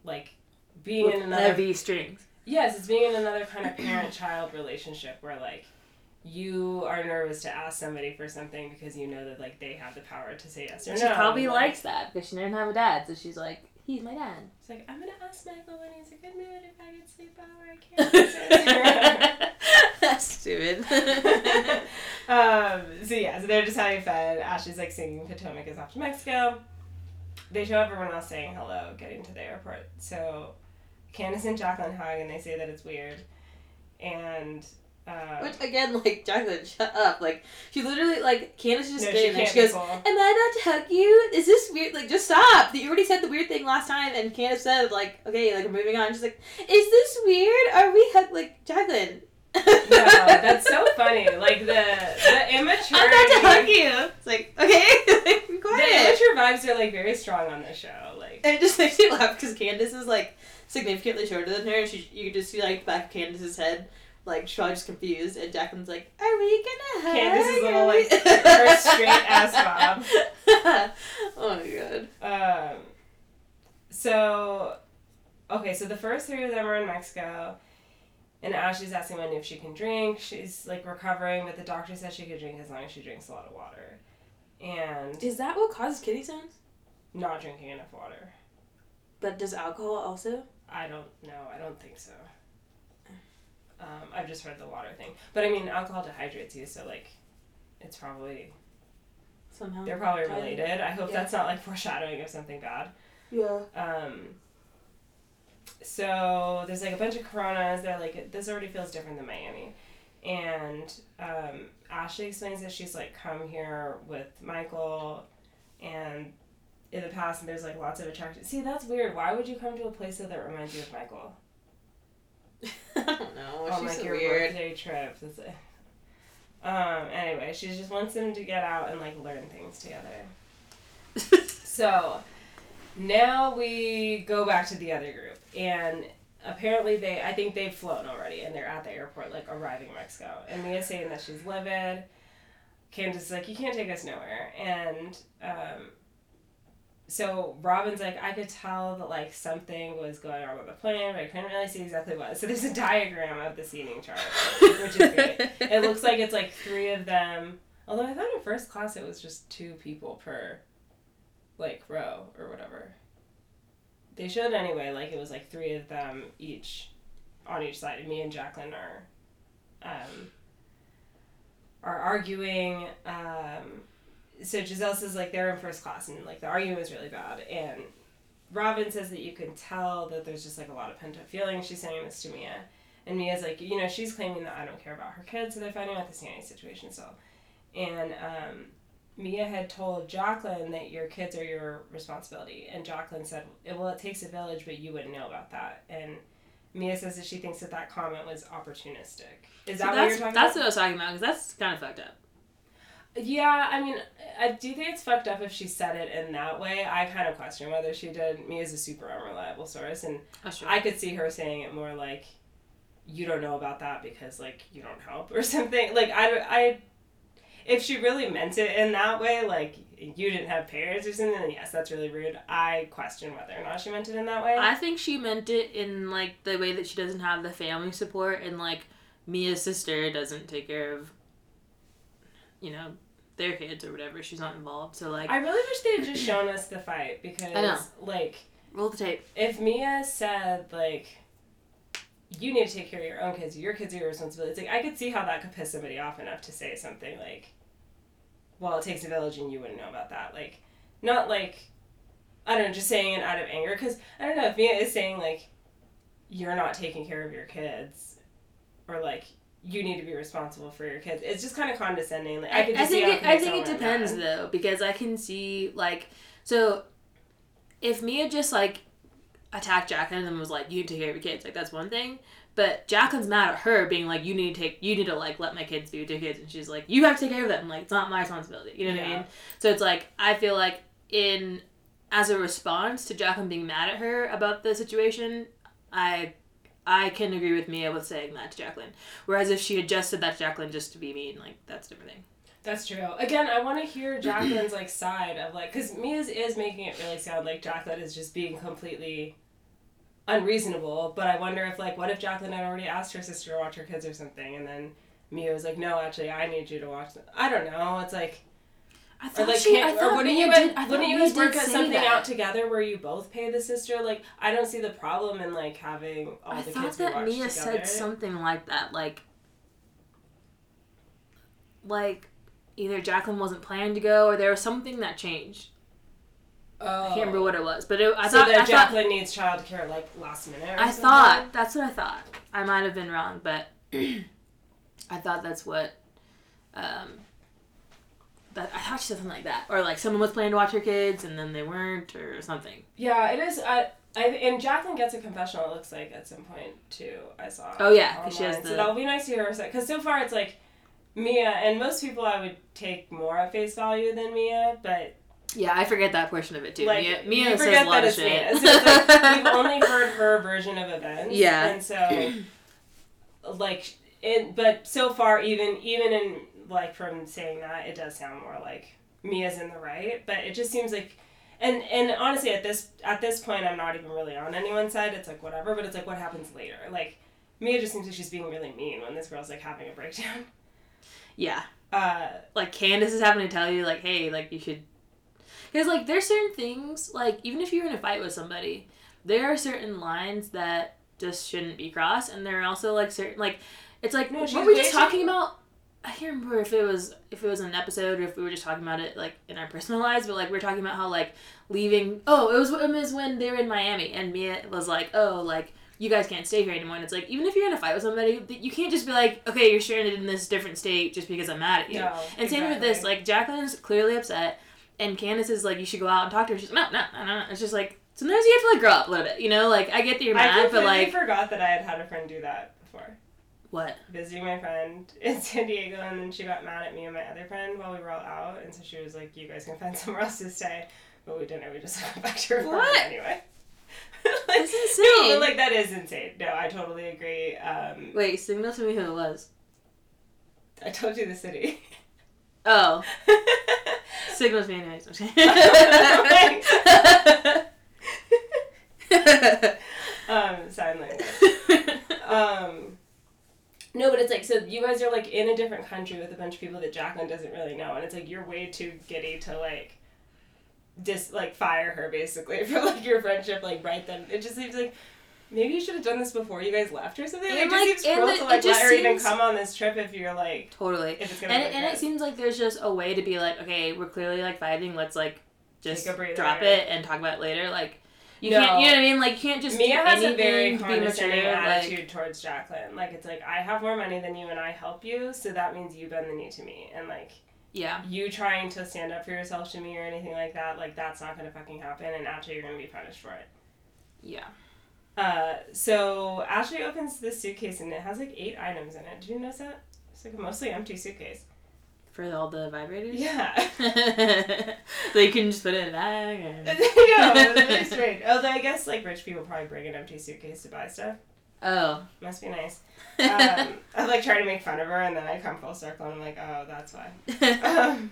like being in another heavy strings. Yes, it's being in another kind of parent child relationship where like you are nervous to ask somebody for something because you know that like they have the power to say yes or She no. She probably Like, likes that because she didn't have a dad, so she's like, he's my dad. It's like I'm gonna ask Michael when he's a good mood if I can sleep over. I can't. That's stupid. um, so yeah, so they're just having fun. Ashley's like singing Potomac is off to Mexico. They show everyone else saying hello, getting to the airport. So Candace and Jacqueline hug and they say that it's weird. And uh, Which again, like Jacqueline, shut up. Like she literally, like Candace is just no, there. can't She goes. Am I not to hug you? Is this weird? Like, just stop. You already said the weird thing last time, and Candace said, like, okay, like, we're moving on. She's like, is this weird? Are we hug, like, Jacqueline? no, that's so funny. Like the the immaturity. I'm about to hug you. It's like, okay, like, be The quiet. immature vibes are like very strong on this show. Like And it just makes me laugh because Candace is, like, significantly shorter than her. And she, you just see, like, the back of Candace's head. Like, just confused, and Jacqueline's like, Are we gonna hug? Candace's little, Are we-" like, her straight-ass bob. oh my god. um, so okay, so the first three of them are in Mexico. And Ashley's asking Wendy if she can drink. She's like recovering, but the doctor says she could drink as long as she drinks a lot of water. and Is that what causes kidney stones? not drinking enough water. But does alcohol also? I don't know. I don't think so. Um, I've just heard the water thing, but I mean, alcohol dehydrates you, so like, it's probably Somehow. they're probably related. I hope Yeah. that's not like foreshadowing of something bad. Yeah. Um, so there's like a bunch of coronas. They're like, this already feels different than Miami. And um, Ashley explains that she's like come here with Michael and in the past, and there's like lots of attraction. See, that's weird. Why would you come to a place that reminds you of Michael? I don't know. on Oh, She's like so your weird. birthday trip. That's it. Um. Anyway, she just wants them to get out and like learn things together. So now we go back to the other group, and apparently they, I think they've flown already, and they're at the airport, like arriving in Mexico. And Mia's saying that she's livid. Candace is like, you can't take us nowhere, and um, so Robyn's like, I could tell that like something was going on with the plane, but I couldn't really see exactly what. So there's a diagram of the seating chart, which is great. It looks like it's like three of them. Although I thought in first class it was just two people per, like row or whatever. They showed anyway, like it was like three of them each, on each side. And me and Jacqueline are, um, are arguing. Um, so Gizelle says like they're in first class and like the argument was really bad and Robyn says that you can tell that there's just like a lot of pent up feelings. She's saying this to Mia. And Mia's like, you know, she's claiming that I don't care about her kids, so they're finding out the Sandy situation still. And um, Mia had told Jacqueline that your kids are your responsibility. And Jacqueline said, well, it takes a village, but you wouldn't know about that. And Mia says that she thinks that that comment was opportunistic. Is that So what you're talking that's about? That's what I was talking about because that's kind of fucked up. Yeah, I mean, I do think it's fucked up if she said it in that way. I kind of question whether she did. Mia's a super unreliable source, and oh, That's true. I could see her saying it more like, "You don't know about that because like you don't help" or something. Like I, I, if she really meant it in that way, like you didn't have parents or something, then yes, that's really rude. I question whether or not she meant it in that way. I think she meant it in like the way that she doesn't have the family support and like Mia's sister doesn't take care of you know their kids or whatever. She's not involved. So like I really wish they had just shown us the fight because, I know. like, roll the tape. if Mia said like you need to take care of your own kids, your kids are your responsibility. It's like I could see how that could piss somebody off enough to say something like, "Well, it takes a village, and you wouldn't know about that." Like, not like I don't know, just saying it out of anger. Because I don't know if Mia is saying like you're not taking care of your kids, or like you need to be responsible for your kids. It's just kind of condescending. Like I, could just see think it, I think it depends mad. though because I can see like so if Mia just like attacked Jacqueline and was like you need to take care of your kids like that's one thing but Jacqueline's mad at her being like you need to take you need to like let my kids be with your kids and she's like you have to take care of them like it's not my responsibility you know what I mean so it's like I feel like in as a response to Jacqueline being mad at her about the situation I I can agree with Mia with saying that to Jacqueline whereas if she had just said that to Jacqueline just to be mean like that's a different thing That's true. Again, I want to hear Jacqueline's like side of like because Mia's is making it really sound like Jacqueline is just being completely unreasonable. But I wonder if like what if Jacqueline had already asked her sister to watch her kids or something, and then Mia was like, no, actually, I need you to watch them. I don't know. It's like I or thought like she, I can't, thought or wouldn't you guys did, I thought wouldn't you guys work something that. out together where you both pay the sister? Like I don't see the problem in like having all I the thought kids be that watched Mia together. said something like that, like, like either Jacqueline wasn't planning to go or there was something that changed. Oh. I can't remember what it was, but it, I so thought that I thought Jacqueline needs childcare like last minute. Or I something? thought that's what I thought. I might have been wrong, but I thought that's what. Um, that I thought she said something like that, or like someone was planning to watch her kids and then they weren't, or something. Yeah, it is. I, I and Jacqueline gets a confessional. It looks like at some point too. I saw. Oh, yeah, 'cause she has the- So that'll be nice to hear her say. Because so far it's like Mia and most people I would take more at face value than Mia, but Yeah, I forget that portion of it too. like Mia, Mia says a lot of shit. So like, we've only heard her version of events. Yeah. and so like it, but so far even even in like from saying that it does sound more like Mia's in the right, but it just seems like and and honestly at this at this point I'm not even really on anyone's side. It's like whatever, but it's like what happens later. Like Mia just seems like she's being really mean when this girl's like having a breakdown. Yeah. Uh, Like Candace is having to tell you, like, hey, like you should. Because like there's certain things, like even if you're in a fight with somebody, there are certain lines that just shouldn't be crossed, and there are also like certain like, it's like No, were she's we just talking about? I can't remember if it was if it was an episode or if we were just talking about it like in our personal lives, but like we are talking about how like leaving. Oh, it was it was when they were in Miami, and Mia was like, oh, like you guys can't stay here anymore. And it's like even if you're in a fight with somebody, you can't just be like, okay, you're stranded in this different state just because I'm mad at you. no. And same with this, exactly. like Jacqueline's clearly upset, and Candace is like, you should go out and talk to her. She's like, no, no, no, no. It's just like sometimes you have to like grow up a little bit, you know? Like I get that you're I mad, but completely like forgot that I had had a friend do that. What? Visiting my friend in San Diego, and then she got mad at me and my other friend while we were all out, and so she was like, "You guys can find somewhere else to stay." But we didn't. We just went back to her apartment What? anyway. like, That's No, insane. but like that is insane. No, I totally agree. Um, Wait, signal to me who it was. I told you the city. Oh, signal to me anyways. I'm just kidding. um, sign language. Um, no, but it's like so you guys are like in a different country with a bunch of people that Jacqueline doesn't really know, and it's like you're way too giddy to like just like fire her basically for like your friendship like right then. It just seems like maybe you should have done this before you guys left or something. And, it just like, seems cruel the- to it like just let her even come on this trip if you're like totally. if it's gonna And, be and it seems like there's just a way to be like, okay, we're clearly like fighting. Let's like just Take a breather. drop it and talk about it later. Like you No. can't, you know what I mean? Like you can't just Mia has a very condescending mature. attitude Like towards Jacqueline. Like it's like I have more money than you and I help you, so that means you bend the knee to me. And like yeah, you trying to stand up for yourself to me or anything like that, like that's not gonna fucking happen and actually you're gonna be punished for it. yeah. Uh so Ashley opens this suitcase and it has like eight items in it. Did you notice that? It's like a mostly empty suitcase. For all the vibrators. Yeah. so you can just put it in a bag. Or... no, it's really strange. Although I guess like rich people probably bring an empty suitcase to buy stuff. Oh. Must be nice. Um, I like try to make fun of her, and then I come full circle, and I'm like, oh, that's why. Um,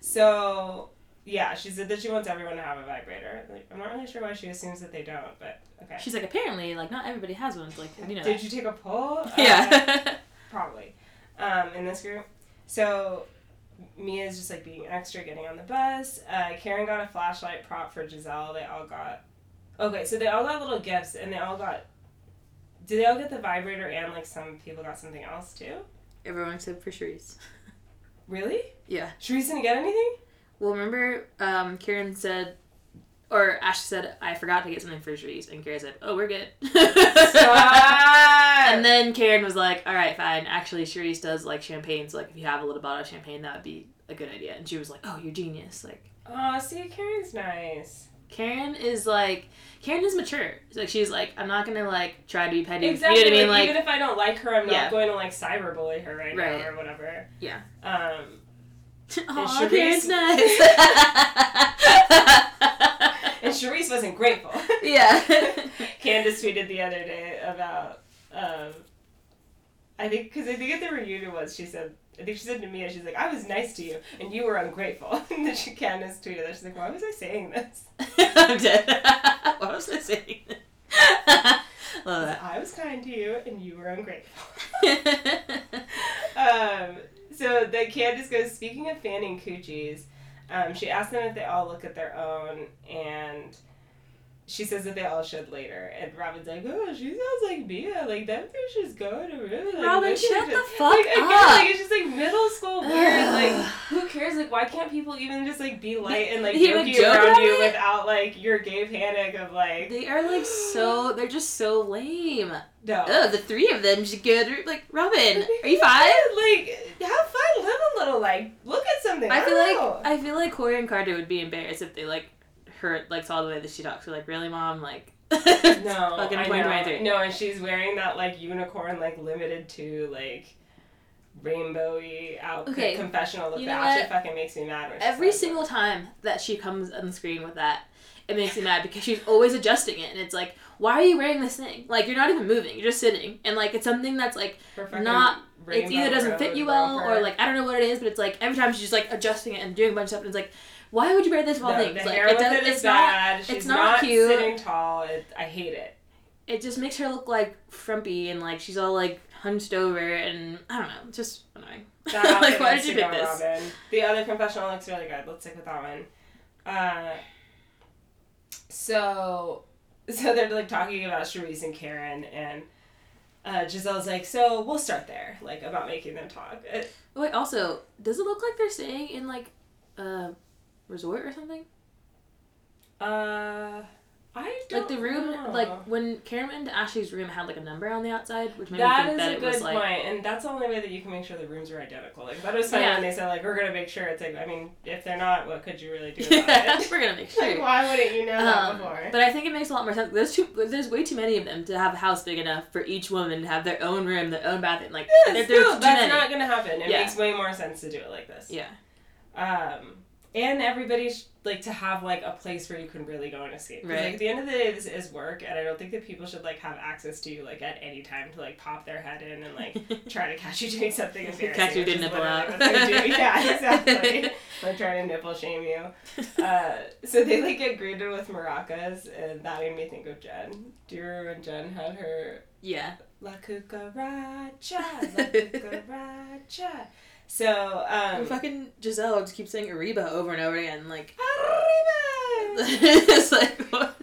so yeah, she said that she wants everyone to have a vibrator. Like, I'm not really sure why she assumes that they don't, but okay. She's like, apparently, like not everybody has one. It's like, you know? Did that? you take a poll? Uh, Yeah. probably. Um, in this group, so Mia's just like being extra, getting on the bus. Uh, Karen got a flashlight prop for Gizelle. They all got. Okay, so they all got little gifts, and they all got. Did they all get the vibrator and like some people got something else too? Everyone except for Charrisse. Really? Yeah. Charrisse didn't get anything? Well, remember, um, Karen said, or Ashley said, I forgot to get something for Charrisse, and Karen said, oh, we're good. And then Karen was like, all right, fine. Actually, Charrisse does like champagne, so like if you have a little bottle of champagne, that would be a good idea. And she was like, oh, you're genius. Like Oh, see, Karen's nice. Karen is like, Karen is mature. Like she's like, I'm not gonna like try to be petty. Exactly. You know what I mean? like, even if I don't like her, I'm not going to like cyberbully her right, Right. now or whatever. Yeah. Um, Aw, Karen's nice. and Charrisse wasn't grateful. yeah. Candace tweeted the other day about, um, I think, because I think at the reunion was, she said, I think she said to me, she's like, I was nice to you, and you were ungrateful. and then she, Candace tweeted that. She's like, why was I saying this? I'm dead. what was I saying? Love that. I was kind to you, and you were ungrateful. um, so then Candace goes, speaking of fanning coochies, um, she asked them if they all look at their own, and she says that they all should later. And Robyn's like, oh, she sounds like Mia. Like, them two should go to really, like, Robyn, shut the fuck like, again, up. Like, it's just like middle school weird. like, who cares? Like, why can't people even just like be light and like joke around you it? without like your gay panic of like, They are like so. They're just so lame. no. Oh, the three of them should go to like Robyn. Are you fine? Like, have fun, live a little. Like, look at something. I feel don't like. I feel like Corey and Carter would be embarrassed if they like heard like saw the way that she talks. They're like, really, mom? Like, no, fucking I point know. No, and she's wearing that like unicorn, like limited to like rainbowy outfit Okay, confessional look you that know what? fucking makes me mad. Every single time that she comes on the screen with that, it makes me mad because she's always adjusting it, and it's like, why are you wearing this thing? Like, you're not even moving. You're just sitting, and like it's something that's like. Not- it either doesn't fit you well or like I don't know what it is, but it's like every time she's just like adjusting it and doing a bunch of stuff, and it's like, why would you wear this all no, things? the like hair it with does, it is it's not. bad. She's it's not cute. sitting tall. It, I hate it. It just makes her look like frumpy and like she's all like hunched over, and I don't know, just annoying. Like, why did you pick this? Robyn. The other confessional looks really good. Let's stick with that one. Uh, so, so they're like talking about Charrisse and Karen, and uh, Gizelle's like, "So we'll start there, like about making them talk." Uh, It, Wait, also, does it look like they're staying in like a resort or something? uh, I don't Like the room, know. like when Karen went into Ashley's room, had like a number on the outside, which made That me is think that a it good was like. point, and that's the only way that you can make sure the rooms are identical. Like that was funny Yeah. when they said like we're gonna make sure it's like I mean if they're not, what could you really do Yeah, about it? we're gonna make like sure. why wouldn't you know that Um, before? but I think it makes a lot more sense. There's too, there's way too many of them to have a house big enough for each woman to have their own room, their own bathroom. Like, Yes, no, that's many. not gonna happen. It Yeah. makes way more sense to do it like this. Yeah. Um, and everybody sh- like to have like a place where you can really go and escape. Right. Like at the end of the day, this is work, and I don't think that people should like have access to you like at any time to like pop their head in and like try to catch you doing something embarrassing. Catch you is nipple out. what they do. Yeah, exactly. They're trying to nipple shame you. Uh, so they like get greeted with maracas, and that made me think of Jen. Do you remember when Jen had her yeah. La cucaracha, la cucaracha? So, um, fucking Gizelle just keeps saying Ariba over and over again. Like, Arriba! it's like, what?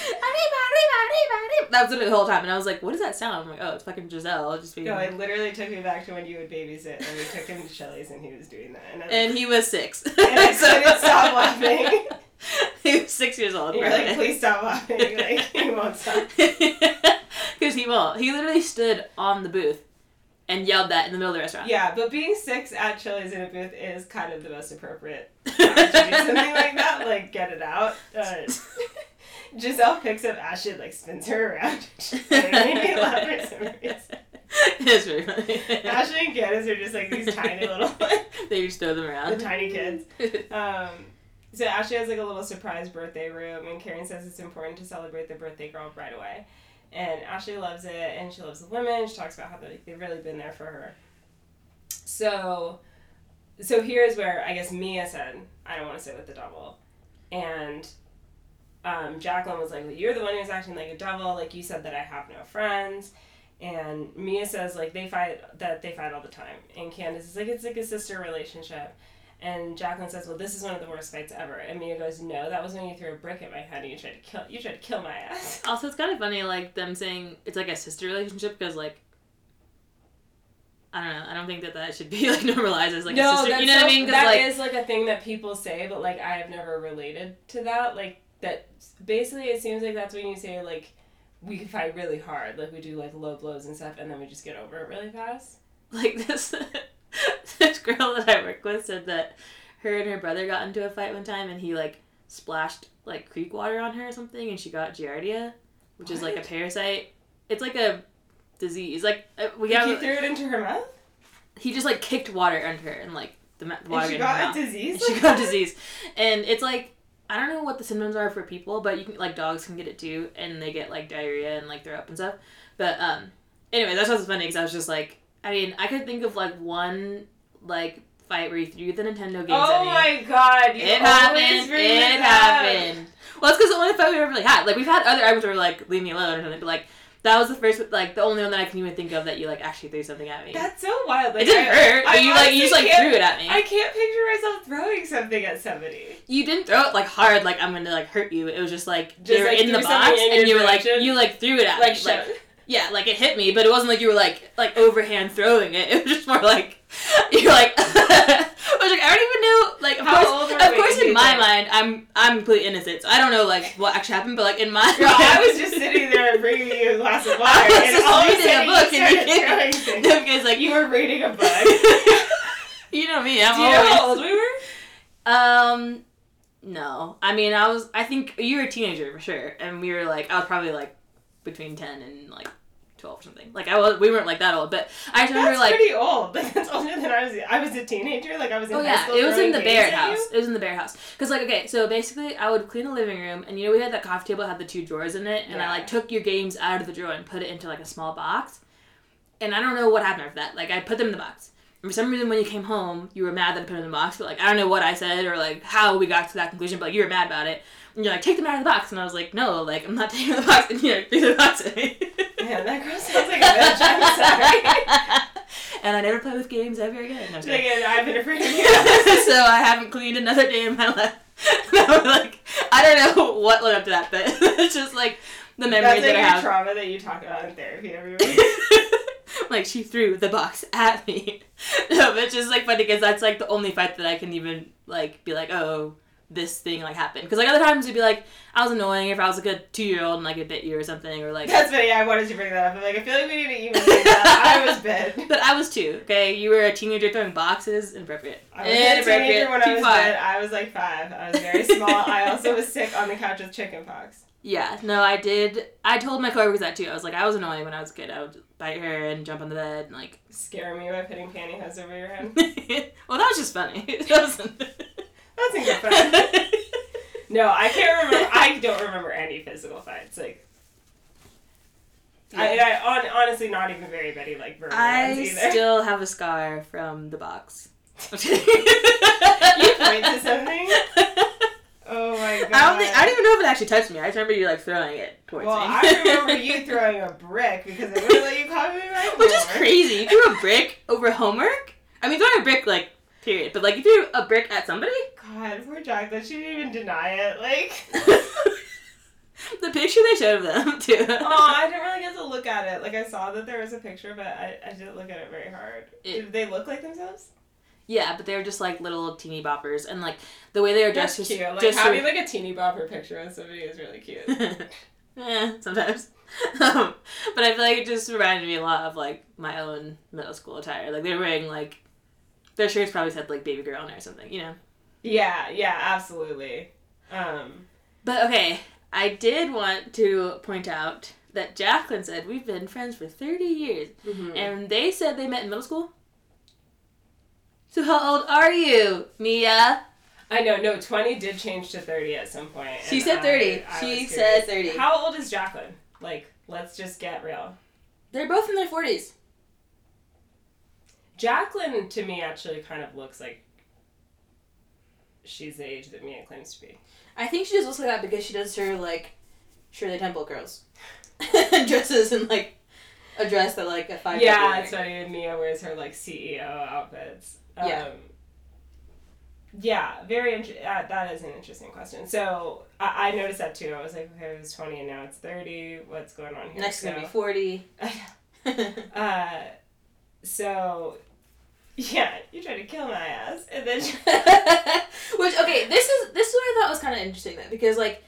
Arriba, Arriba, Arriba. That was the whole time. And I was like, what does that sound? I'm like, oh, it's fucking Gizelle just being. No, it literally took me back to when you would babysit and we took him to Chili's and he was doing that. And, he was six. and I couldn't stop laughing. he was six years old. You're like, please stop laughing. Like, he won't stop. Because he won't. He literally stood on the booth and yelled that in the middle of the restaurant. Yeah, but being six at Chili's in a booth is kind of the most appropriate time to do something like that. Like, get it out. Uh, Gizelle picks up Ashley like spins her around. it made me laugh for some reason. it's very funny. Ashley and Candace are just like these tiny little, they just throw them around. the tiny kids. Um, so Ashley has like a little surprise birthday room, and Karen says it's important to celebrate the birthday girl right away. And Ashley loves it, and she loves the women. She talks about how they, they've really been there for her. So, so here's where I guess Mia said, "I don't want to sit with the devil," and um, Jacqueline was like, well, "You're the one who's acting like a devil. Like you said that I have no friends." And Mia says like they fight that they fight all the time, and Candace is like it's like a sister relationship. And Jacqueline says, "Well, this is one of the worst fights ever." And Mia goes, "No, that was when you threw a brick at my head and you tried to kill you tried to kill my ass." Also, it's kind of funny, like them saying it's like a sister relationship because, like, I don't know. I don't think that that should be like normalized as like a sister. You know what I mean? that like, is, like a thing that people say, but like I have never related to that. Like that, basically, it seems like that's when you say like we fight really hard, like we do like low blows and stuff, and then we just get over it really fast. like this this girl that I work with said that her and her brother got into a fight one time and he like splashed like creek water on her or something and she got giardia, which is like a parasite. It's like a disease. Like uh, we have he threw it into her mouth, he just like kicked water into her and like the, water and she got a mouth. disease. And she got that? disease, and it's like I don't know what the symptoms are for people, but you can like dogs can get it too, and they get like diarrhea and like throw up and stuff. But um, anyway, that's what's funny because I was just like, I mean, I could think of like one like fight where you threw the Nintendo games oh at Oh my god! You it happened. It happened. Well, it's because the only fight we ever really had. Like we've had other arguments where we're like, leave me alone or something, but like that was the first, like the only one that I can even think of that you like actually threw something at me. That's so wild. Like, it didn't I, hurt. I but you like you just like threw it at me. I can't picture myself throwing something at somebody. You didn't throw it like hard, like I'm gonna like hurt you. It was just like Just, were like, in the box, and you were like you like threw it at Like, me. Like shove- yeah, like it hit me, but it wasn't like you were like like overhand throwing it. It was just more like you're like. I was like I don't even know. Like of How course, old of course, in my mind, I'm I'm completely innocent, so I don't know like what actually happened. But like in my Girl, mind, I was just sitting there bringing you a glass of water, I was and just all of a reading a book, you and you came. No, because like You were reading a book. you know me, I'm Do you know always. how old we were? Um, no. I mean, I was. I think you were a teenager for sure, and we were like, I was probably like between ten and like twelve or something. Like I was. We weren't like that old, but I just remember That's like. pretty old. Like that's older than I was. I was a teenager. Like I was in Oh yeah, it was in the games Barrett at you? house. It was in the Barrett house. Cause like okay, so basically I would clean the living room, and you know we had that coffee table had the two drawers in it, and I like took your games out of the drawer and put it into like a small box. And I don't know what happened after that. Like I put them in the box. And for some reason, when you came home, you were mad that I put them in the box. But like I don't know what I said or like how we got to that conclusion. But like you were mad about it. And you're like, take them out of the box. And I was like, no, like I'm not taking them out of the box. And you know, threw the box at me. Man, that girl sounds like a bitch. I'm sorry. and I never play with games ever again. She's like. I've been afraid of you. so I haven't cleaned another day in my life. I like, I don't know what led up to that, but it's just like the memories That's like that I have. trauma that you talk about in therapy every week. like she threw the box at me. no, but it's just like funny because that's like the only fight that I can even like be like, oh, this thing like happened. Because like other times it'd be like I was annoying if I was like a two year old and like it bit you or something or like. That's funny. I wanted to bring that up. I'm like, I feel like we need to even say that. I was bit. But I was two. Okay, you were a teenager throwing boxes. Inappropriate. I was a teenager when I was far. bit. I was like five. I was very small. I also was sick on the couch with chickenpox. Yeah, no, I did. I told my coworkers that too. I was like, I was annoying when I was a kid. I would bite her and jump on the bed and like. Scare me by putting pantyhose over your head. well, that was just funny. That wasn't. That's a good fun. No, I can't remember. I don't remember any physical fights. Like, I, I on, honestly not even very many like verbal I ones either. still have a scar from the box. you point to something. Oh my god. I don't think I don't even know if it actually touched me. I just remember you like throwing it towards Well, me. I remember you throwing a brick because it wouldn't let you copy my Which is crazy. You threw a brick over homework? I mean throwing a brick like period. But like if you threw a brick at somebody? God, poor Jacqueline. She didn't even deny it. Like, the picture they showed of them too. oh, I didn't really get to look at it. Like, I saw that there was a picture, but I, I didn't look at it very hard. It- Did they look like themselves? Yeah, but they were just like little teeny boppers and like the way they were dressed That's was cute. Like, just having like a teeny bopper picture of somebody is really cute. yeah, sometimes. Um, but I feel like it just reminded me a lot of like my own middle school attire. Like they were wearing like their shirts probably said like baby girl on it or something, you know. yeah, yeah, absolutely. Um, But okay, I did want to point out that Jacqueline said we've been friends for 30 years. mhm. And they said they met in middle school. So how old are you, Mia? I know, no, 20 did change to 30 at some point. She said 30. I She was said 30. How old is Jacqueline? Like, let's just get real. They're both in their 40s. Jacqueline, to me, actually kind of looks like she's the age that Mia claims to be. I think she just looks like that because she does her like Shirley Temple girls. Dresses and like a dress that like a five yeah, it's funny. when Mia wears her, like, CEO outfits. Yeah. Um, yeah, very interesting. Uh, that is an interesting question. So I-, I noticed that too. I was like, okay, it was 20 and now it's 30. What's going on here? Next is gonna be 40. Uh, so, yeah, you tried to kill my ass, and then Which okay, this is this is what I thought was kind of interesting though because like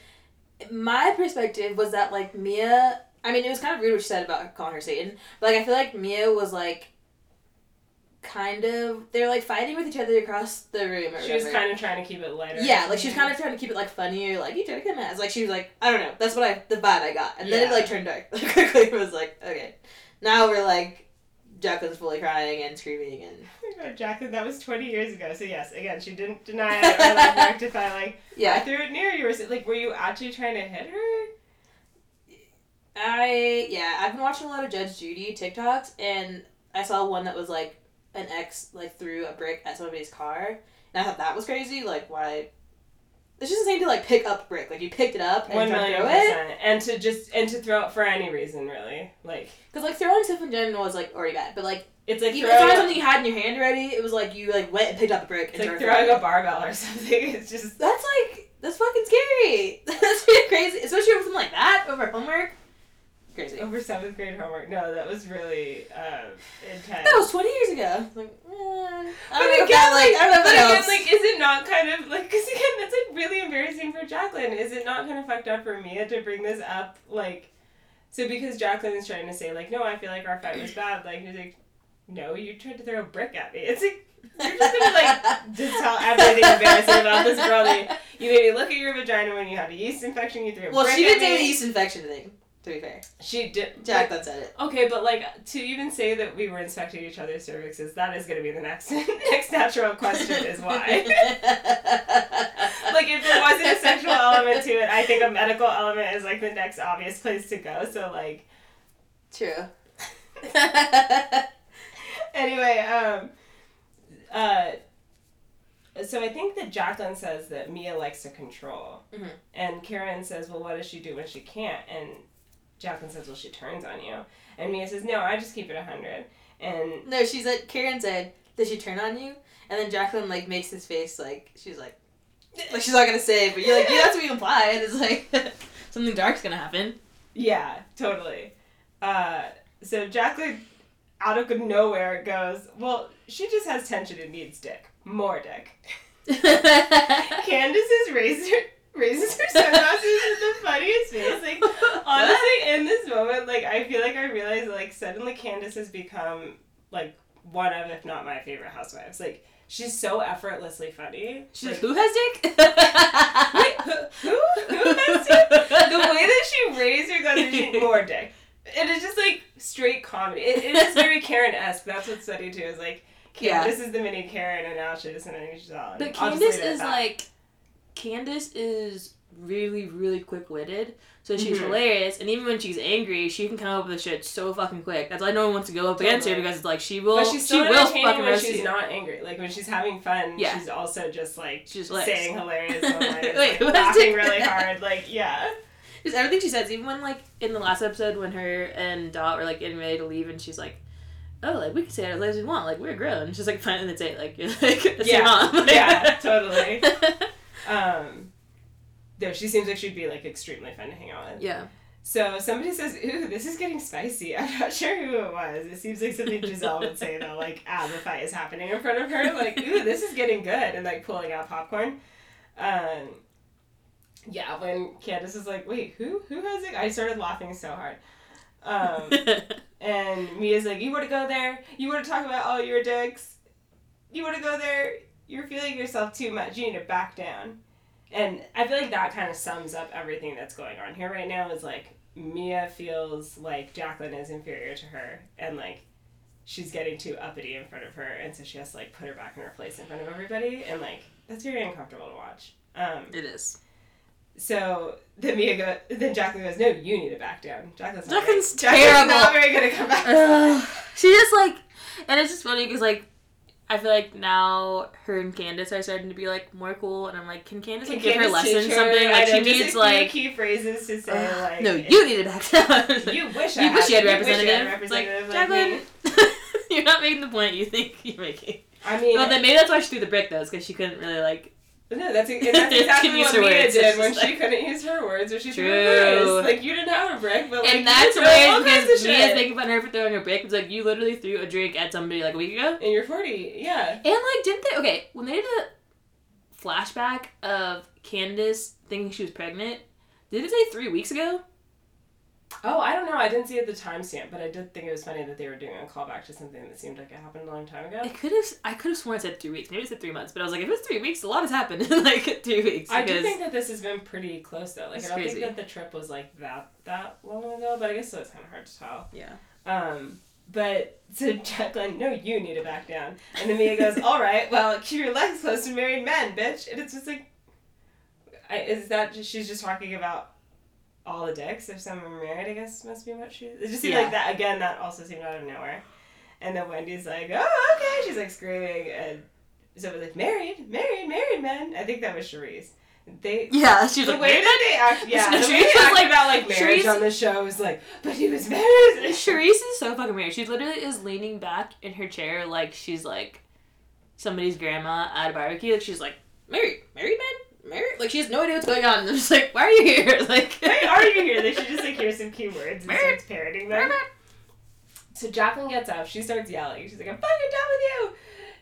my perspective was that like Mia. I mean, it was kind of rude what she said about calling her Satan, but like I feel like Mia was like kind of they're like fighting with each other across the room. Or she was kind of trying to keep it lighter. Yeah, like she was kind of trying to keep it like funnier. like you tried to kill my ass. Like she was like I don't know. That's what I the vibe I got, and then it like turned dark like, quickly. It was like okay, now we're like Jacqueline's fully crying and screaming and Oh Jacqueline, that was 20 years ago. So, yes, again, she didn't deny it or like rectify, like, yeah, I threw it near you. Or, like, were you actually trying to hit her? I yeah, I've been watching a lot of Judge Judy TikToks, and I saw one that was like an ex like threw a brick at somebody's car, and I thought that was crazy. Like why? It's just insane to like pick up a brick. Like you picked it up and One million throw it. And to just, and to throw it for any reason, really. Like, Because like throwing stuff in general is like already bad, but like it's like even throwing, something you had in your hand already, it was like you like went and picked up a brick it's and like throwing a barbell or something. It's just, That's like that's fucking scary. That's pretty crazy, especially over something like that over homework. Crazy. over seventh grade homework. No, that was really um, intense. That was twenty years ago. Like, eh, I But don't again, that, like, I don't but again, helps. like, is it not kind of like? Because again, that's like really embarrassing for Jacqueline. Is it not kind of fucked up for Mia to bring this up? Like, so because Jacqueline is trying to say like, no, I feel like our fight was bad. Like, he's like, no, you tried to throw a brick at me. It's like you're just gonna like just tell everything embarrassing about this girl. That you, made me look at your vagina when you had a yeast infection. You threw a Well, brick she at did say the yeast infection thing. To be fair, She did. Jack that said it. Okay, but like to even say that we were inspecting each other's cervixes, that is going to be the next next natural question is why. like if there wasn't a sexual element to it, I think a medical element is like the next obvious place to go. So like True. anyway, um, uh, so I think that Jacqueline says that Mia likes to control, Mhm. and Karen says, "Well, what does she do when she can't?" And Jacqueline says, well, she turns on you. And Mia says, no, I just keep it 100. And No, she's like, Karen said, "Did she turn on you?" And then Jacqueline like makes his face like she's like, like she's not gonna say, but you're like, yeah, that's what you imply. And it's like something dark's gonna happen. yeah, totally. Uh, so Jacqueline, out of nowhere, goes, well, she just has tension and needs dick. More dick. Candace's razor raises her sunglasses with the funniest face. Like honestly, moment, like I feel like I realized like suddenly Candace has become like one of, if not my favorite housewives. Like she's so effortlessly funny. She's like, who has dick? Wait, who, who, who has dick? The way that she raised her glasses, she more dick. It is just like straight comedy. It, it is very Karen esque. That's what's funny too. Is like. Yeah. Candace is the mini Karen, and now she's then she's all. But just Candace leave it at is like, Candace is really, really quick witted. So she's Mhm. hilarious, and even when she's angry, she can come up with shit so fucking quick. That's why no one wants to go up against her because it's like she will, But she's she still will fucking when she's you. not angry. Like when she's having fun, Yeah. she's also just like She's saying hilarious one-liners, Wait, like, laughing really hard. Like yeah, Just everything she says, even when like in the last episode when her and Dot were like getting ready to leave, and she's like, "Oh, like we can say it as we want, like we're grown." She's like, "Fine," that's it. Like you're like, that's Yeah. your mom. Yeah, totally. um, though she seems like she'd be like extremely fun to hang out with. yeah. So somebody says, "Ooh, this is getting spicy." I'm not sure who it was. It seems like something Gizelle would say though, like as the fight is happening in front of her, like, "Ooh, this is getting good," and like pulling out popcorn. Um, yeah, when Candace is like, "Wait, who? Who has it?" I started laughing so hard. Um, and Mia's like, "You want to go there? You want to talk about all your dicks? You want to go there? You're feeling yourself too much. You need to back down." And I feel like that kind of sums up everything that's going on here right now. Is like Mia feels like Jacqueline is inferior to her, and like she's getting too uppity in front of her, and so she has to like put her back in her place in front of everybody, and like that's very uncomfortable to watch. Um, it is. so then Mia go, then Jacqueline goes, "No, you need to back down." Jacqueline's not Jacqueline's very, Jacqueline's not terrible. very good at come back. Ugh. she just like, and it's just funny because like, I feel like now her and Candace are starting to be like more cool, and I'm like, can Candace like, give her Candace her? something? I Like she needs like. key phrases to say Ugh, like no, you need to back down. You wish I you wish had- you had a wish you had representative. Like, like Jacqueline, you're not making the point you think you're making. I mean, Well, then maybe that's why she threw the brick though, because she couldn't really like. No, that's, and that's exactly what Mia words, did when just she like- couldn't use her words or she threw True. a brick. Like you didn't have a brick, but like and that's you all weird kinds because of Mia's making fun of her for throwing a brick. It's like you literally threw a drink at somebody like a week ago. And you're forty, yeah. And like, didn't they? Okay, when they did a flashback of Candace thinking she was pregnant, did it say three weeks ago? Oh, I don't know. I didn't see it at the timestamp, but I did think it was funny that they were doing a callback to something that seemed like it happened a long time ago. I could have. I could have sworn it said three weeks. Maybe it said three months. But I was like, if it's three weeks, a lot has happened in like three weeks. I do think that this has been pretty close though. Like It's I don't crazy. think that the trip was like that that long ago, but I guess so it's kind of hard to tell. Yeah. Um, but so Jacqueline, no, you need to back down. And then Mia goes, "All right, well, keep your legs close to married men, bitch." And it's just like, I, is that just, she's just talking about all the dicks? If some are married, I guess must be what she. It just seemed Yeah. like that again. That also seemed out of nowhere. And then Wendy's like, "Oh, okay." She's like screaming, and so it was like, "Married, married, married men." I think that was Charrisse. They Yeah, she was the like, way "Married that they act, yeah, the Charrisse way they was act like- about like marriage Charrisse- on the show is like, but he was married. Charrisse is so fucking weird. She literally is leaning back in her chair like she's like somebody's grandma at a barbecue. Like she's like, married, married man, Like she has no idea what's going on. And I'm just like, why are you here? Like, Why are you here? They should just like hear some keywords and Married. starts parroting them. So Jacqueline gets up. She starts yelling. She's like, "I'm fucking done with you."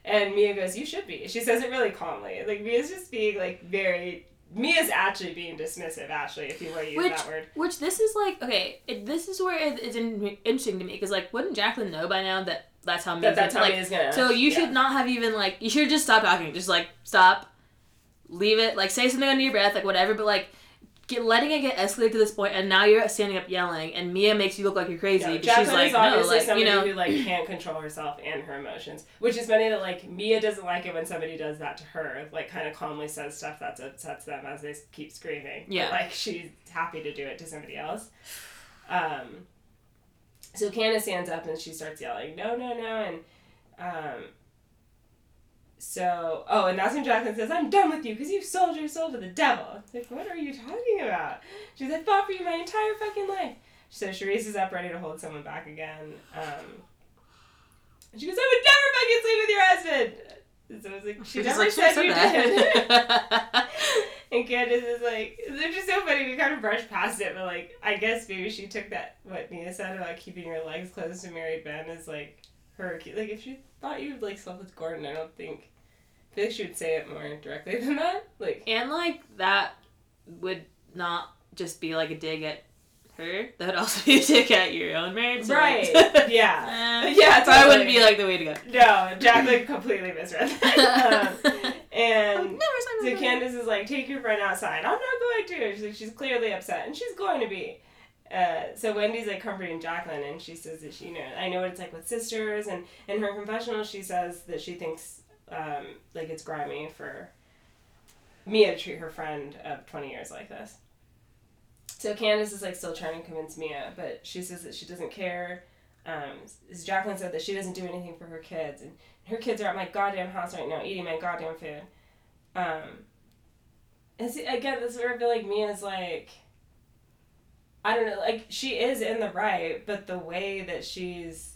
And Mia goes, "You should be." She says it really calmly. Like Mia's just being like very. Mia's actually being dismissive. Actually, if you want to use Which- that word. Which this is like okay. It, this is where it, it's in, interesting to me because like wouldn't Jacqueline know by now that that's how That Mia's that's how like. Mia's gonna. So you yeah. should not have even like you should just stop talking. Just like stop, leave it. Like say something under your breath, like whatever. But like get letting it get escalated to this point, and now you're standing up yelling, and Mia makes you look like you're crazy Yeah, because Jacqueline she's like is no, like somebody you know. who like can't control herself and her emotions, which is funny that like Mia doesn't like it when somebody does that to her. Like kind of calmly says stuff that upsets them as they keep screaming. But, Yeah. like she's happy to do it to somebody else. Um. So Candace stands up and she starts yelling, "No, no, no!" And um. So, oh, and that's when Jacqueline says, I'm done with you because you sold your soul to the devil. It's like, what are you talking about? She's like, I fought for you my entire fucking life. So Charrisse is up ready to hold someone back again. Um, and she goes, I would never fucking sleep with your husband. So I was like, she She's never like, said "She you did. and Candace is like, they're just so funny. We kind of brushed past it, but like, I guess maybe she took that what Mia said about keeping your legs closed to married men is like her like if she thought you would like slept with Gordon, I don't think. I feel like she would say it more directly than that. Like, and like that would not just be like a dig at her. That would also be a dig at your own marriage. so, like- right? yeah. Eh, Yeah, I wouldn't be like the way to go. No, Jacqueline completely misread that. Um, and Never so. Candace is like, take your friend outside. I'm not going to. She's like, she's clearly upset, and she's going to be. Uh, so Wendy's like comforting Jacqueline, and she says that she, you know, I know what it's like with sisters, and in her confessional, she says that she thinks um, like it's grimy for Mia to treat her friend of twenty years like this. So Candace is like still trying to convince Mia, but she says that she doesn't care. Um, Jacqueline said that she doesn't do anything for her kids, and her kids are at my goddamn house right now eating my goddamn food. Um, and see, again, this is where I feel like Mia's like, I don't know, like she is in the right, but the way that she's,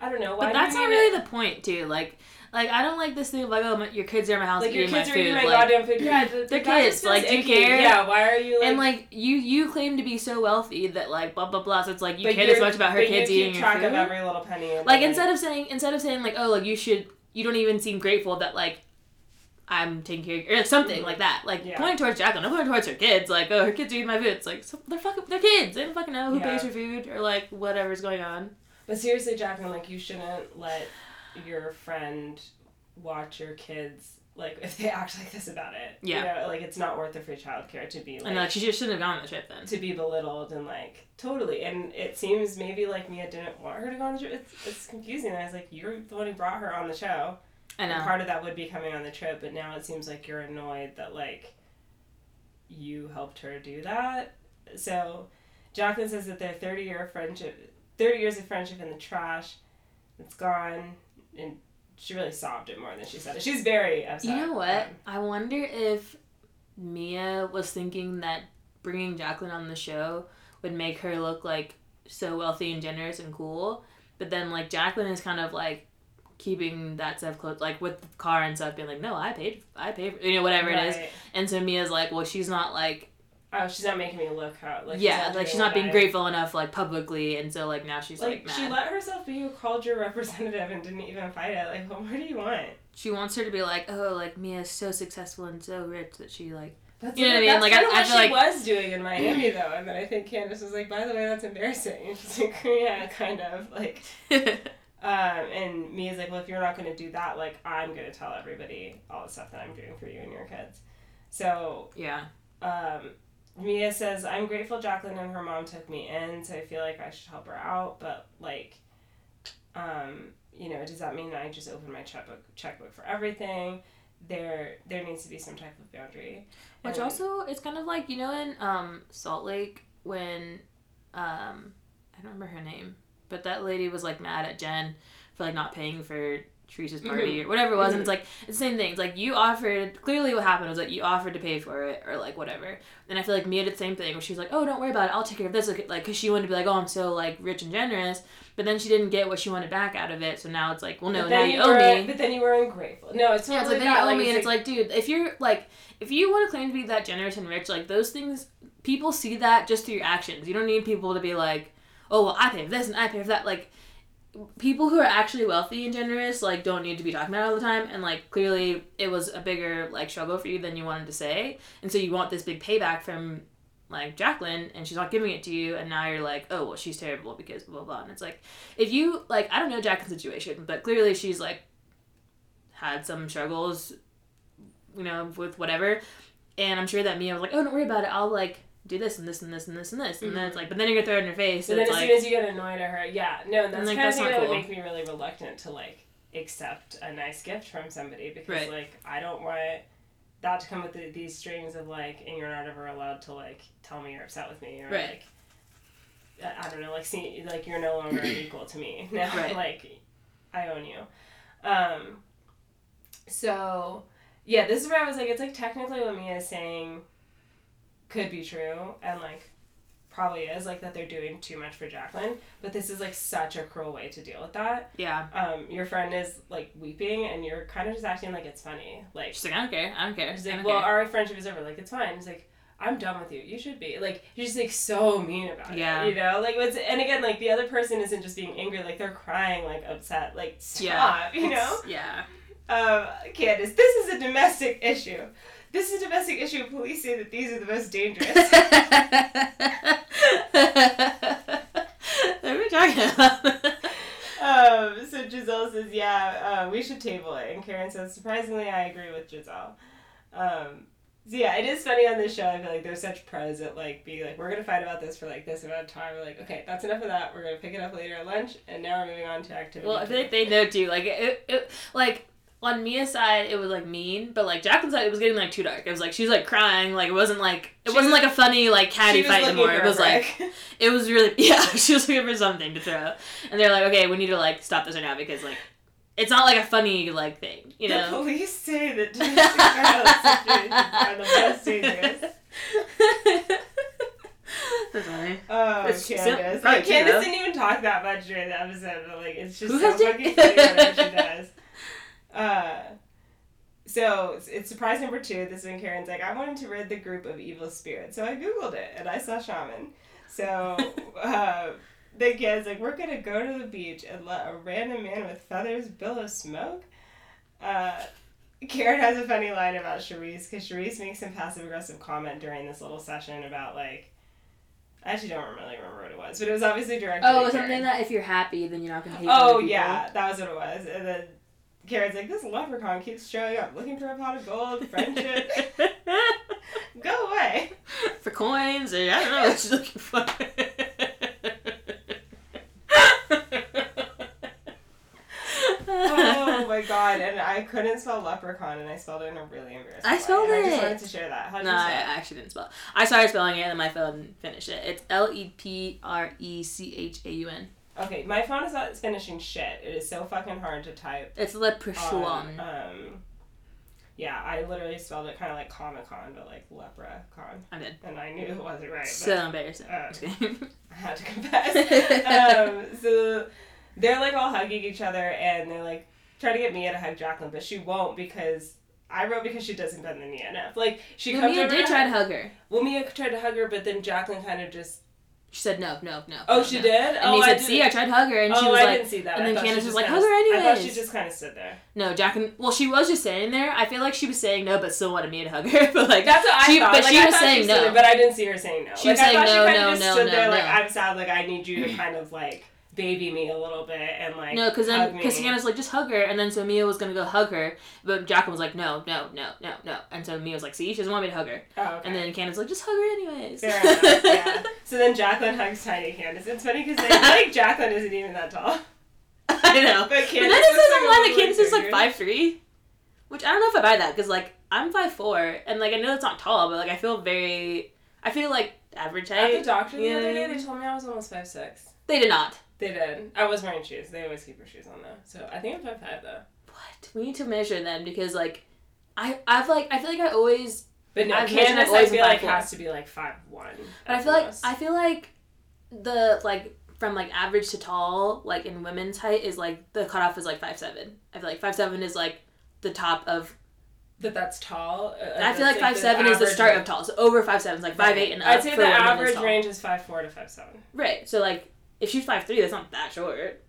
I don't know. Why But that's not really the point, too. Like, like I don't like this thing of like, oh, my, your kids are in my house like your kids my are eating my like, goddamn food. Yeah, th- they're that kids, like, do you care? Yeah, why are you like? and like you, you claim to be so wealthy that like blah blah blah. So it's like you care you're- much about her kids you keep eating your track food. of every little penny. of like instead of saying instead of saying like oh like you should you don't even seem grateful that like I'm taking care of or something Mhm. like that. Like Yeah. pointing towards Jacqueline, not pointing towards her kids. Like oh her kids are eating my food. It's like so, they're fucking they're kids. They don't fucking know who Yeah. pays for food or like whatever's going on. But seriously, Jacqueline, like you shouldn't let your friend watch your kids like if they act like this about it. Yeah. You know, like it's not worth it for childcare to be like and like she just shouldn't have gone on the trip then. to be belittled and like totally. And it seems maybe like Mia didn't want her to go on the trip. It's, it's confusing. I was like, you're the one who brought her on the show. I And part of that would be coming on the trip, but now it seems like you're annoyed that like you helped her do that. So Jacqueline says that their thirty year friendship thirty years of friendship in the trash. It's gone and she really sobbed it more than she said it. She's very upset. You know what? Um, I wonder if Mia was thinking that bringing Jacqueline on the show would make her look like so wealthy and generous and cool. But then like Jacqueline is kind of like keeping that stuff close, like with the car and stuff, being like, no, I paid, I paid, for, you know, whatever it is. And so Mia's like, well, she's not like, Oh, she's not making me look how like yeah, she's like she's not being I- grateful enough like publicly, and so like now she's like, Like, she let herself be who called your representative and didn't even fight it. Like, what more do you want? she wants her to be like, oh, like Mia's so successful and so rich that she like, That's You know what I mean? Like, I- I what feel she like- was doing in Miami, though. And then I think Candace was like, "By the way, that's embarrassing." And she's like, "Yeah, kind of." Like, um, and Mia's like, "Well, if you're not going to do that, like, I'm going to tell everybody all the stuff that I'm doing for you and your kids." So, yeah, um, Mia says, "I'm grateful Jacqueline and her mom took me in, so I feel like I should help her out, but like, um, you know, does that mean I just open my checkbook checkbook for everything?" There, there needs to be some type of boundary. Which And- also, it's kind of like you know in um, Salt Lake when um, I don't remember her name, but that lady was like mad at Jen for like not paying for Teresa's mm-hmm. party or whatever it was, and it's mm-hmm. like it's the same thing. It's like you offered. Clearly, what happened was like you offered to pay for it or like whatever. And I feel like Mia did the same thing where she's like, "Oh, don't worry about it. I'll take care of this." Like, because she wanted to be like, "Oh, I'm so like rich and generous," but then she didn't get what she wanted back out of it. So now it's like, "Well, no, now then you owe were, me." But then you were ungrateful. No, it's Yeah, it's totally like then you that. owe me, and it's like, dude, if you're like, if you want to claim to be that generous and rich, like those things, people see that just through your actions. You don't need people to be like, oh, well, I pay for this and I pay for that. Like, people who are actually wealthy and generous, like, don't need to be talking about it all the time. And like, clearly, it was a bigger like struggle for you than you wanted to say, and so you want this big payback from like Jacqueline, and she's not giving it to you, and now you're like, oh, well, she's terrible because blah blah blah. And it's like, if you like, I don't know Jacqueline's situation, but clearly she's like had some struggles you know, with whatever. And I'm sure that Mia was like, oh, don't worry about it. I'll like do this and this and this and this and this. And then it's like, but then you're gonna throw it in her face. So and then as like, soon as you get annoyed at her, yeah, no, that's like, kind that's of thing not that cool. would make me really reluctant to like accept a nice gift from somebody because Right. like I don't want that to come with the, these strings of like, and you're not ever allowed to like tell me you're upset with me or Right. like. I I don't know, like see, like you're no longer equal to me now. Right. Like, I own you. Um. So, yeah, this is where I was like, it's like technically what Mia is saying could be true, and like probably is like that they're doing too much for Jacqueline, but this is like such a cruel way to deal with that. Yeah. Um, your friend is like weeping, and you're kind of just acting like it's funny. Like She's like, I don't care. I don't care. she's like, well, our friendship is over. Like it's fine. He's like. I'm done with you. You should be like you're just like so mean about Yeah. it. You know, like what's and again like the other person isn't just being angry. Like they're crying, like upset. Like stop. yeah. You know. Yeah. Um, Candace, this is a domestic issue. This is a domestic issue. Police say that these are the most dangerous. what are we talking about? um, so Gizelle says, yeah, uh, we should table it. And Karen says, surprisingly, I agree with Gizelle. Um, so yeah, it is funny on this show. I feel like there's such pros at like being like, we're gonna fight about this for like this amount of time. We're like, okay, that's enough of that. We're gonna pick it up later at lunch, and now we're moving on to activity. well, I two." feel like they know too. Like it, it, like on Mia's side, it was like mean, but like Jacqueline's side, it was getting like too dark. It was like she was like crying. Like it wasn't like it She wasn't was- like a funny like catty fight anymore. It was like it was really yeah. She was looking for something to throw, and they're like, okay, we need to like stop this right now because like it's not like a funny like thing, you the know. police say that domestic violence are the most dangerous. That's funny. Oh, It's Candace. Like, Candace didn't even talk that much during the episode, but like it's just Who so fucking funny whenever she does. Uh, so it's, it's surprise number two. This is when Karen's like, I wanted to rid the group of evil spirits, so I googled it and I saw shaman. So uh, the kid's like, we're gonna go to the beach and let a random man with feathers billow smoke. Uh, Karen has a funny line about Charrisse because Charrisse makes some passive aggressive comment during this little session about like. I actually don't really remember what it was, but it was obviously directed. Oh, something that if you're happy, then you're not gonna hate. Oh yeah, that was what it was. And then Karen's like, "This leprechaun keeps showing up, looking for a pot of gold, friendship. Go away." for coins, or I don't know what she's looking for. oh my god! And I couldn't spell leprechaun, and I spelled it in a really embarrassing I way. spelled and I just wanted to share that. How did No, you I it? actually didn't spell. it. I started spelling it and then my phone finished it. It's L E P R E C H A U N. Okay, my phone is not finishing shit. It is so fucking hard to type. It's leprechaun. um, yeah, I literally spelled it kind of like Comic Con, but like leprechaun, I did. and I knew it wasn't right. But So embarrassing. uh, Just kidding. I had to confess. um, so they're like all hugging each other, and they're like trying to get Mia to hug Jacqueline, but she won't because I wrote because she doesn't bend the knee enough. Like she Well, comes Mia did try to hug- hug her. Well, Mia tried to hug her, but then Jacqueline kind of just. She said no, no, no. Oh, no, she no. did. And oh, I said, "See, I tried to hug her," and oh, she was like, I like, didn't see that. and I then Candace was like, "Hug her anyway. I thought she just kind of stood there. "No, Jacqueline." Well, she was just saying there. I feel like she was saying no, but still wanted me to hug her. But like, That's what I she, thought. but like, she I was saying she no. there, but I didn't see her saying no. She like, was I saying thought no, she kind no, just no, stood no, there like. I'm sad, like I need you to kind of like baby me a little bit and like No, because then because. Hannah's like just hug her, and then so Mia was gonna go hug her, but Jacqueline was like no, no, no, no, no, and so Mia was like, see, she doesn't want me to hug her, Oh, okay. and then Candace like just hug her anyways. Yeah. So then Jacqueline hugs Tiny Candace. It's funny because like Jacqueline isn't even that tall. I know. But But Candace then it says online that Candace is like five three, which I don't know if I buy that because like I'm five four, and like I know it's not tall, but like I feel very, I feel like average height At the doctor the other day, they told me I was almost five six. They did not. They did. I was wearing shoes. They always keep her shoes on though. So I think I'm five five though. What? We need to measure them because like, I I've like I feel like I always But no, I've Candace always feel like 5'4". has to be like five one. But I feel like I feel like the like from like average to tall, like in women's height, is like the cutoff is like five seven. I feel like five seven is like the top of. that that's tall. Uh, I feel like five seven is the start range. of tall. So over five seven is like five eight and up. I'd say the average range is five four to five seven. Right. So like if she's five three, that's not that short.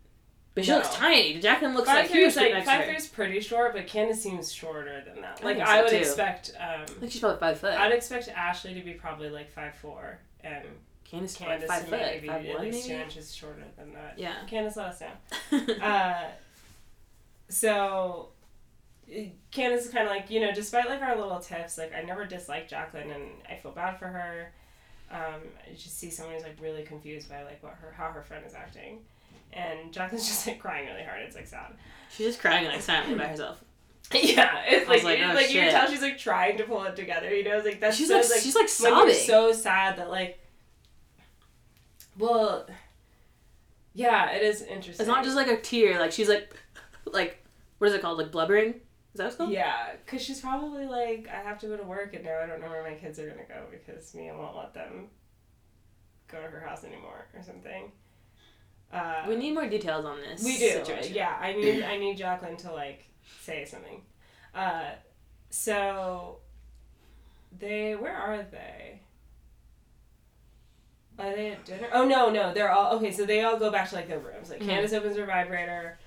But she No. looks tiny. Jacqueline looks Five like three huge is like next five three is pretty short, but Candace seems shorter than that. I Like think I, would too. expect. Um, I think she's probably five foot. I'd expect Ashley to be probably like five four, and Candace Candace five to foot, maybe five at one least two inches shorter than that. Yeah. Candace, let us know. Uh, so Candace is kind of like you know, despite like our little tips, like I never disliked Jacqueline, and I feel bad for her. Um, I just see someone who's like really confused by like what her how her friend is acting, and Jacqueline's just like crying really hard. It's like sad. She's just crying like silently by herself. Yeah, it's like like, like, oh, you can tell she's like trying to pull it together. You know, it's like that's She's so, like, she's like sobbing. so sad that like well yeah it is interesting It's not just like a tear. Like she's like, like what is it called? Like blubbering. Is that what it's called? yeah because she's probably like i have to go to work and now i don't know where my kids are going to go because mia won't let them go to her house anymore or something. Uh, we need more details on this. we do. Situation. Yeah, I need I need Jacqueline to like say something. Uh, so they where are they? Are they at dinner? Oh no, no, they're all okay. So they all go back to like their rooms. Like Mhm. Candace opens her vibrator.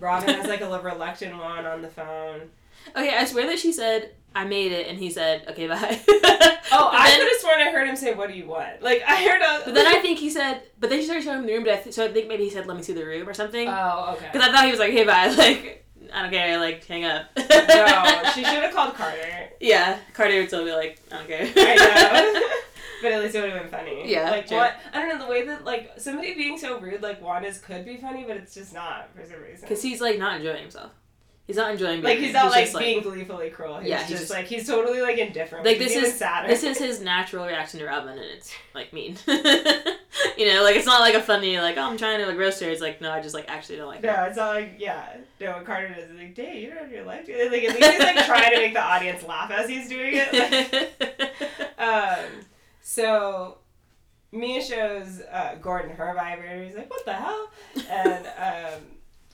Robyn has like a little reluctant one on the phone. Okay, I swear that she said I made it, and he said okay bye. Oh, I could have sworn I heard him say, "What do you want?" Like I heard. A, But then I think he said, but then she started showing him the room. But I th- so I think maybe he said, "Let me see the room" or something. Oh, okay. Because I thought he was like, "Hey, bye." Like, I don't care. Like, hang up. no, she should have called Carter. Yeah, Carter would still be like, "I don't care." I know. But at least it would have been funny. Yeah, Like what? I don't know the way that like somebody being so rude like Wanda's could be funny, but it's just not for some reason. Because he's like not enjoying himself. He's not enjoying. being like he's not like just, being gleefully cruel. He's Yeah, just, he's just- like he's totally like indifferent. Like, this is- sadder. This is his natural reaction to Robyn, and it's like mean. you know, like it's not like a funny like oh I'm trying to like roast her. It's like no, I just like actually don't like her. No, it's not like yeah. No, what Carter does is like, "Dang, you don't have your life." together." Like at least he's like trying to make the audience laugh as he's doing it. Like, um, so Mia shows uh, Gordon her vibrator. He's like, "What the hell?" And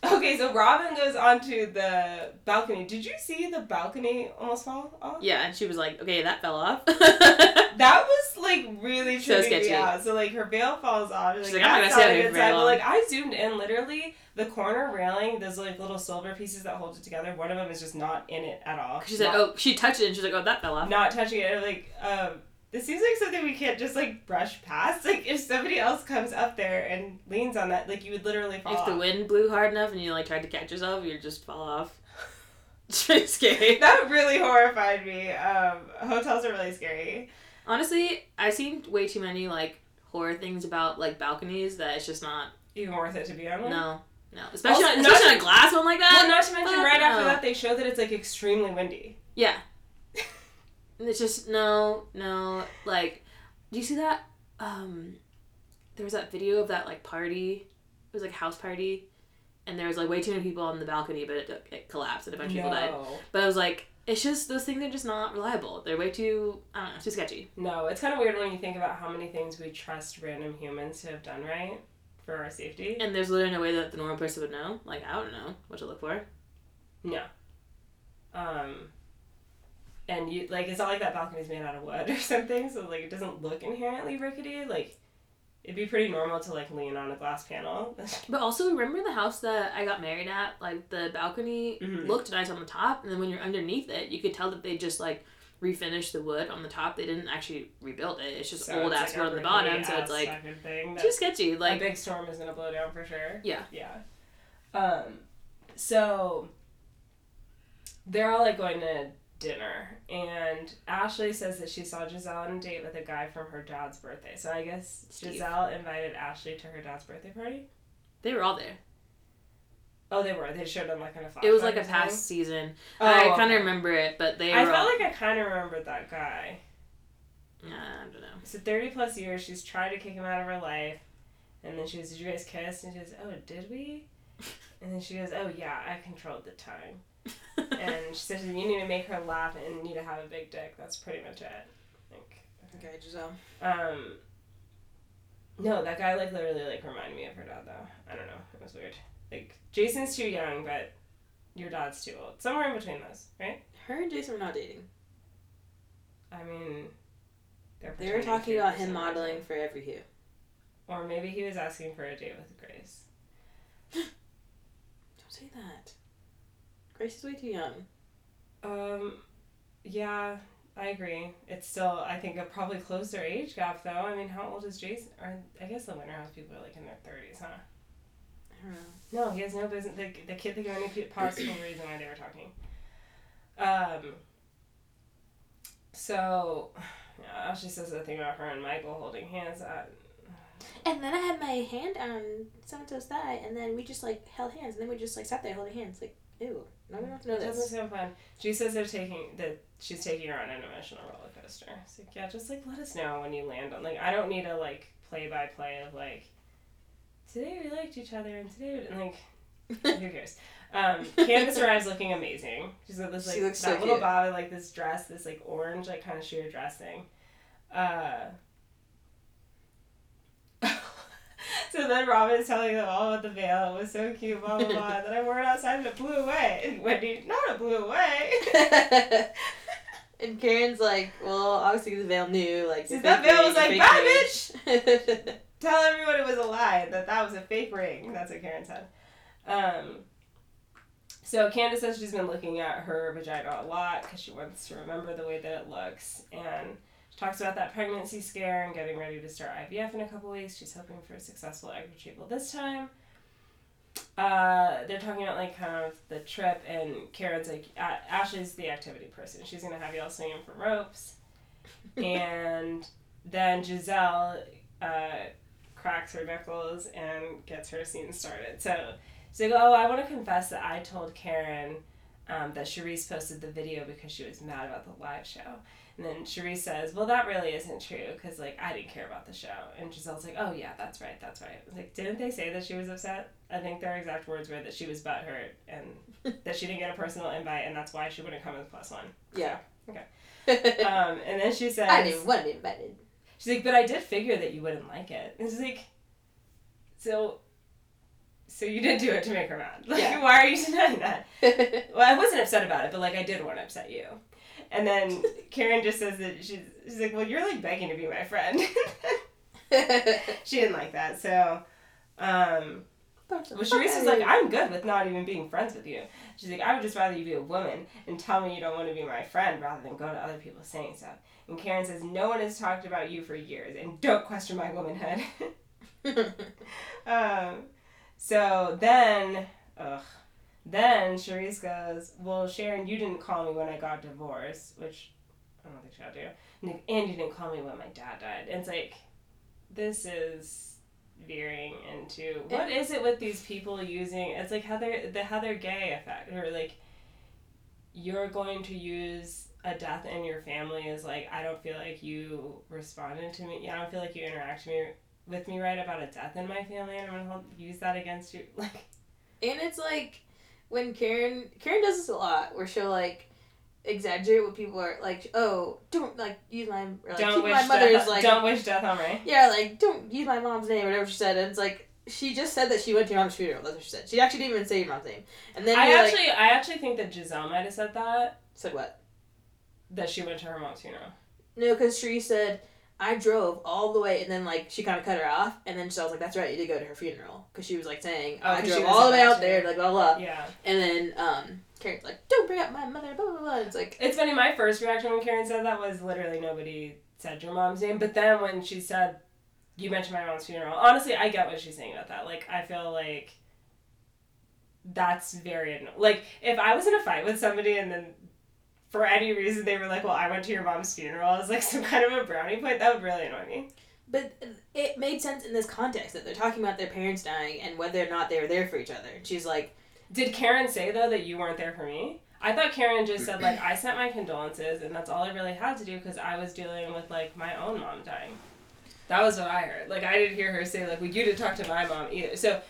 um, okay, so Robyn goes onto the balcony. Did you see the balcony almost fall off? yeah, and she was like, okay, that fell off. That was like really So sketchy. out. So like her veil falls off. She's like, like, I'm not gonna not see a that very sign. But like I zoomed in, literally the corner railing. Those like little silver pieces that hold it together. One of them is just not in it at all. she said, Not- oh, she touched it, and she's like, oh, that fell off. not touching it. Like, um, this seems like something we can't just like brush past. Like, if somebody else comes up there and leans on that, like you would literally fall. Off. If the wind blew hard enough and you like tried to catch yourself, you'd just fall off. It's scary. That really horrified me. Um, hotels are really scary. Honestly, I've seen way too many like horror things about like balconies that it's just not. Even worth it to be on one. No, no. Especially, Also, not- especially on a glass one like that. Well, not to mention, Fuck right after that, they show that it's like extremely windy. Yeah. It's just no, no. Like, do you see that? Um, there was that video of that like party. It was like a house party, and there was like way too many people on the balcony, but it, it collapsed and a bunch of people died. But I was like, it's just those things are just not reliable. They're way too I don't know, too sketchy. No, it's kind of weird when you think about how many things we trust random humans to have done right for our safety. And there's literally no way that the normal person would know. Like I don't know what to look for. No. Um. And you like it's not like that balcony's made out of wood or something, so like it doesn't look inherently rickety. Like it'd be pretty normal to like lean on a glass panel. But also remember the house that I got married at. Like the balcony Mhm. looked nice on the top, and then when you're underneath it, you could tell that they just like refinished the wood on the top. They didn't actually rebuild it. It's just So old it's, ass like, wood a on the bottom, so it's like thing just sketchy. a Like big storm is gonna blow down for sure. Yeah. Yeah. Um. So they're all like going to dinner, and Ashley says that she saw Gizelle on a date with a guy from her dad's birthday. So I guess Steve. Gizelle invited Ashley to her dad's birthday party. they were all there. Oh, they were. They showed them like in a flashback. It was like a past season. Oh, I kind okay. of remember it, but they I were. felt all, like I kind of remembered that guy. I don't know. So thirty plus years, she's tried to kick him out of her life, and then she goes, "Did you guys kiss?" And she goes, "Oh, did we?" And then she goes, "Oh yeah, I controlled the time." And she says, "You need to make her laugh and you need to have a big dick." That's pretty much it. Like, okay, Gizelle. um, no, that guy like literally like reminded me of her dad though. I don't know. It was weird. Like Jason's too young, but your dad's too old. Somewhere in between those, right? Her and Jason were not dating. I mean, they're They were talking about him modeling for EveryHue. Or maybe he was asking for a date with Grace. Don't say that. Grace is way too young. Um, yeah, I agree. It's still, I think, a probably closer age gap, though. I mean, how old is Jason? Or I guess the Winter House people are like in their thirties, huh? I don't know. No, he has no business. The, the kid think of any possible reason why they were talking. Um. So, yeah, she says the thing about her and Michael holding hands. Uh, And then I had my hand on someone's thigh, and then we just like held hands, and then we just like sat there holding hands. Like, ew, no one wants to know it doesn't this. sound fun. She says they're taking that she's taking her on an emotional roller coaster. It's like, yeah, just like let us know when you land on. Like, I don't need a like play by play of like. Today we liked each other, and today we, and like who cares? Um, Candace arrives looking amazing. She's got this like She looks that so little bob, like this dress, this like orange like kind of sheer dress thing. Uh, So then Robyn is telling them all about the veil. It was so cute, blah blah blah. then I wore it outside and it blew away. And Wendy, not it blew away. and Karen's like, well, obviously the veil knew, like, So that veil was like, bye, ring." Tell everyone it was a lie. That that was a fake ring. That's what Karen said. Um. So Candace says she's been looking at her vagina a lot because she wants to remember the way that it looks, and talks about that pregnancy scare and getting ready to start IVF in a couple weeks. She's hoping for a successful egg retrieval this time. Uh, they're talking about like kind of the trip, and Karen's like, Ashley's the activity person. She's gonna have y'all swinging from ropes, and then Gizelle uh, cracks her knuckles and gets her scene started. So she's like, "Oh, I want to confess that I told Karen um, that Charrisse posted the video because she was mad about the live show." And then Charrisse says, "Well, that really isn't true because like I didn't care about the show." And Gizelle's like, "Oh yeah, that's right, that's right." I was like, didn't they say that she was upset? I think their exact words were that she was butthurt and that she didn't get a personal invite, and that's why she wouldn't come as plus one. yeah. Okay. Um, and then she says, I didn't want to be invited. She's like, but I did figure that you wouldn't like it. And she's like, so, so you did do it to make her mad. Like, Yeah. why are you denying that? Well, I wasn't upset about it, but like I did want to upset you. And then Karen just says that she's, she's like, well, you're like begging to be my friend. she didn't like that. So, um, well, Charrisse was like, I'm good with not even being friends with you. She's like, I would just rather you be a woman and tell me you don't want to be my friend rather than go to other people saying stuff. And Karen says, No one has talked about you for years and don't question my womanhood. um, so then, ugh, then Charrisse goes, Well, Sharon, you didn't call me when I got divorced, which I don't think she'll do. And and you didn't call me when my dad died. And it's like, this is veering into what is it with these people using it's like how they're the how they're gay effect or like you're going to use a death in your family as like I don't feel like you responded to me. Yeah, I don't feel like you interacted me with me right about a death in my family, and I'm gonna hold, use that against you. Like, And it's like when Karen Karen does this a lot, where she'll like exaggerate what people are like. Oh, don't like use my or, like, don't keep wish my mother's death. like don't wish death on me. yeah, like don't use my mom's name, or whatever she said. And it's like she just said that she went to your mom's funeral. That's what she said. She actually didn't even say your mom's name. And then I you're like, actually, I actually think that Gizelle might have said that said what? that she went to her mom's funeral. No, because Cherie said. I drove all the way, and then like she kind of cut her off, and then she was like, "That's right, you did go to her funeral," because she was like saying, Oh, "I drove all the way out there, like blah blah,", blah. Yeah, and then um, Karen's like, "Don't bring up my mother," blah blah blah. It's like, it's funny. My first reaction when Karen said that was literally nobody said your mom's name, but then when she said you mentioned my mom's funeral, honestly, I get what she's saying about that. Like, I feel like that's very anno- like if I was in a fight with somebody and then for any reason they were like, "Well, I went to your mom's funeral," as like some kind of a brownie point, that would really annoy me. But it made sense in this context that they're talking about their parents dying and whether or not they were there for each other. She's like, Did Karen say though that you weren't there for me? I thought Karen just said like I sent my condolences and that's all I really had to do because I was dealing with like my own mom dying. That was what I heard. Like I didn't hear her say like well you didn't talk to my mom either. So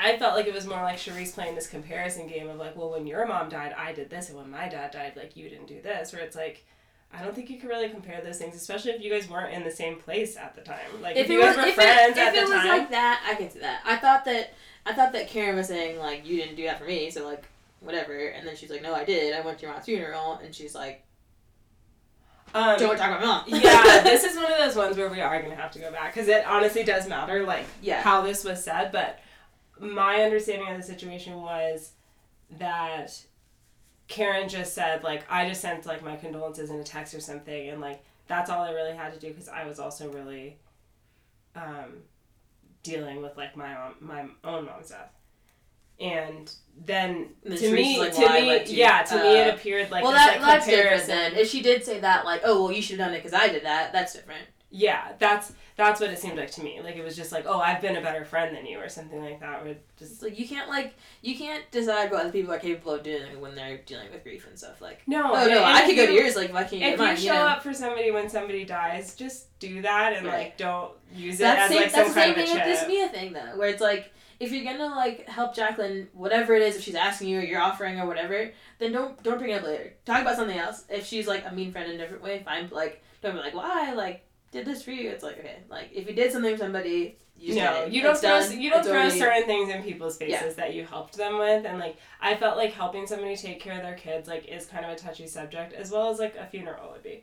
I felt like it was more like Charrisse playing this comparison game of like well when your mom died I did this and when my dad died like you didn't do this where it's like. I don't think you can really compare those things, especially if you guys weren't in the same place at the time. Like if, if, you guys was were if friends it, if at it the was time. like that, I could see that. I thought that I thought that Karen was saying like you didn't do that for me, so like whatever. And then she's like, no, I did. I went to your mom's funeral, and she's like, um, don't talk about my mom. yeah, this is one of those ones where we are gonna have to go back because it honestly does matter, like Yeah. how this was said. But my understanding of the situation was that Karen just said like I just sent like my condolences in a text or something, and like that's all I really had to do because I was also really um, dealing with like my own, my own mom's death. And then to me, like, to "Well, me, you." yeah, to me it Uh, appeared like well, this, that like, that's different comparison. then. If she did say that, like, oh well, you should have done it because I did that. That's different. Yeah, that's that's what it seemed like to me. Like it was just like, oh, I've been a better friend than you, or something like that. Or just like you can't like you can't decide what other people are capable of doing when they're dealing with grief and stuff. Like, no, oh no, I could go to yours. Like, why can't you If mine? you You show know? up for somebody when somebody dies, just do that and Right. like don't use it That's, as like that's some the same kind of a thing with this. Mia thing though, where it's like if you're gonna like help Jacqueline, whatever it is, if she's asking you or you're offering or whatever, then don't don't bring it up later. Talk about something else. If she's like a mean friend in a different way, fine. But like don't be like, why? Like did this for you, it's like okay, like if you did something for somebody, you no, you don't It's throw done. you don't It's throw already- certain things in people's faces Yeah. that you helped them with, and like I felt like helping somebody take care of their kids like is kind of a touchy subject, as well as like a funeral would be.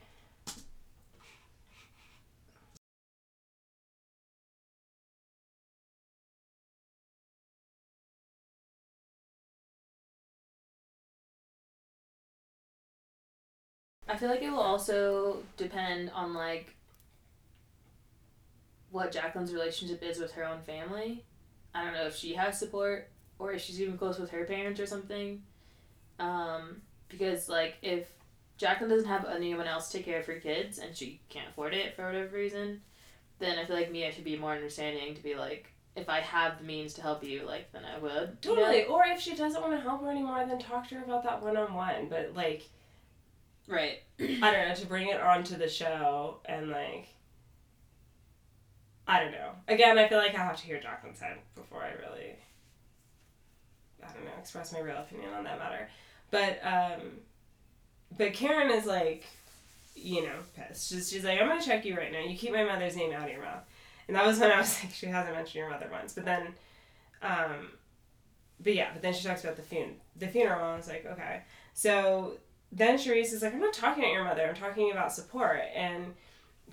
I feel like it will also depend on like what Jacqueline's relationship is with her own family. I don't know if she has support or if she's even close with her parents or something. Um, because like if Jacqueline doesn't have anyone else to take care of her kids and she can't afford it for whatever reason, then I feel like Mia should be more understanding to be like, if I have the means to help you, like then I would. you know? Totally. Or if she doesn't want to help her anymore, then talk to her about that one on one. But like Right. I don't know, to bring it onto the show and like I don't know. Again, I feel like I have to hear Jacqueline's side before I really I don't know, express my real opinion on that matter. But um but Karen is like, you know, pissed. She's, she's like, I'm gonna check you right now. You keep my mother's name out of your mouth. And that was when I was like, she hasn't mentioned your mother once. But then um but yeah, but then she talks about the fun the funeral and I was like, okay. So then Charrisse is like, I'm not talking about your mother. I'm talking about support. And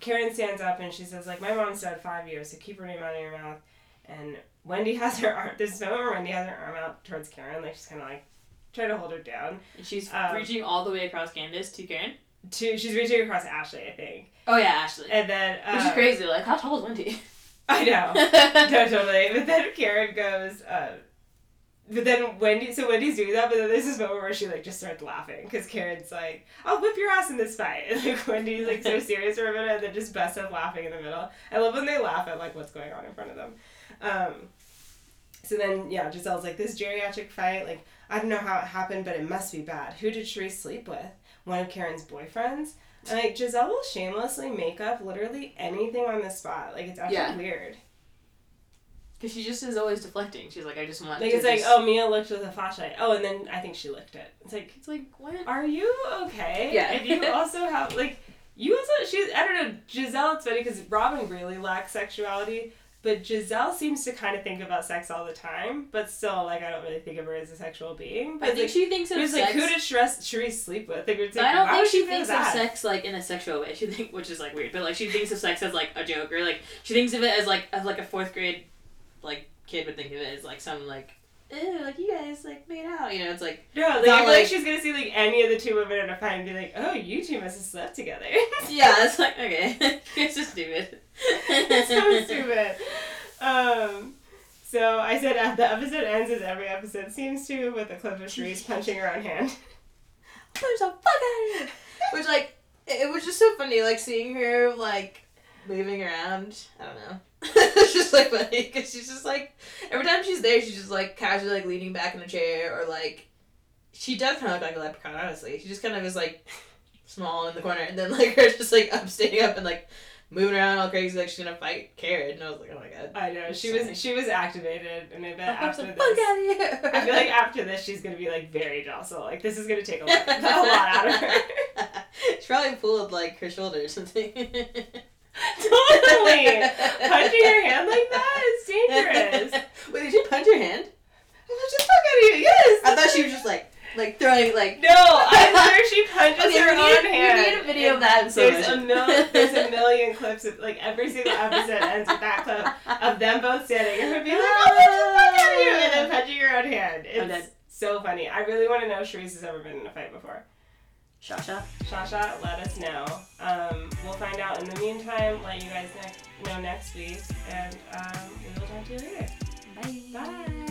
Karen stands up and she says, like, my mom's dead five years, so keep her name out of your mouth. And Wendy has her arm. There's this moment where Wendy has her arm out towards Karen, like she's kind of like trying to hold her down. And she's Um, reaching all the way across Candace to Karen. To she's reaching across Ashley, I think. Oh yeah, Ashley. And then uh, Which is crazy. Like, how tall is Wendy? I know. no, totally. But then Karen goes, uh, but then Wendy, so Wendy's doing that, but then there's this moment where she like just starts laughing because Karen's like, "I'll whip your ass in this fight," and like Wendy's like so serious for a minute, and then just busts up laughing in the middle. I love when they laugh at like what's going on in front of them. Um, so then yeah, Gizelle's like this geriatric fight, like I don't know how it happened, but it must be bad. Who did Sheree sleep with? One of Karen's boyfriends. And like Gizelle will shamelessly make up literally anything on the spot. Like it's actually Yeah. weird. Because she just is always deflecting. She's like, I just want. Like to it's like, oh, Mia looked with a flashlight. Oh, and then I think she licked it. It's like, It's like what? are you okay? Yeah. And you also have like, you also she's I don't know Gizelle. It's funny because Robin really lacks sexuality, but Gizelle seems to kind of think about sex all the time. But still, like I don't really think of her as a sexual being. But I think like, she thinks of sex. like, who did Sheree sleep with? Like, like, I don't think she think thinks of of sex like in a sexual way. She think, which is like weird, but like she thinks of sex as like a joke or like she thinks of it as like as like a fourth grade like kid would think of it as like some like ew, like you guys like made out. You know, it's like No, like, I feel like, like- she's gonna see like any of the two women in a fight and be like, "Oh, you two must have slept together." yeah, it's like okay, it's just stupid. It's so stupid. Um, so I said uh, the episode ends as every episode seems to, with a clip of Charrisse punching her own hand. Punch the fuck out of here. Which like it it was just so funny, like seeing her like moving around. I don't know. it's just like funny because she's just like every time she's there, she's just like casually like leaning back in a chair or like she does kind of look like a leprechaun. Honestly, she just kind of is like small in the corner, and then like her just like up standing up and like moving around all crazy like she's gonna fight Karen. And I was like, oh my god. I know she was she was activated, and I bet after this, out of here. I feel like after this she's gonna be like very docile. Like this is gonna take a lot, a lot out of her. she probably pulled like her shoulder or something. totally, punching your hand like that is dangerous. Wait, did you punch your hand? Punch the fuck out of you! Yes. I thought she was just like like throwing like. No, I swear she punches Okay, her we need- own we need a video of that There's a mil- There's a million clips of like every single episode ends with that clip of them both standing and her being like, "Oh, punch fuck out of you!" and then ah. punching your own hand. It's so funny. I really want to know if Charrisse has ever been in a fight before. Shasha. Shasha, let us know. Um, we'll find out. In the meantime, let you guys ne- know next week, and um, we will talk to you later. Bye. Bye.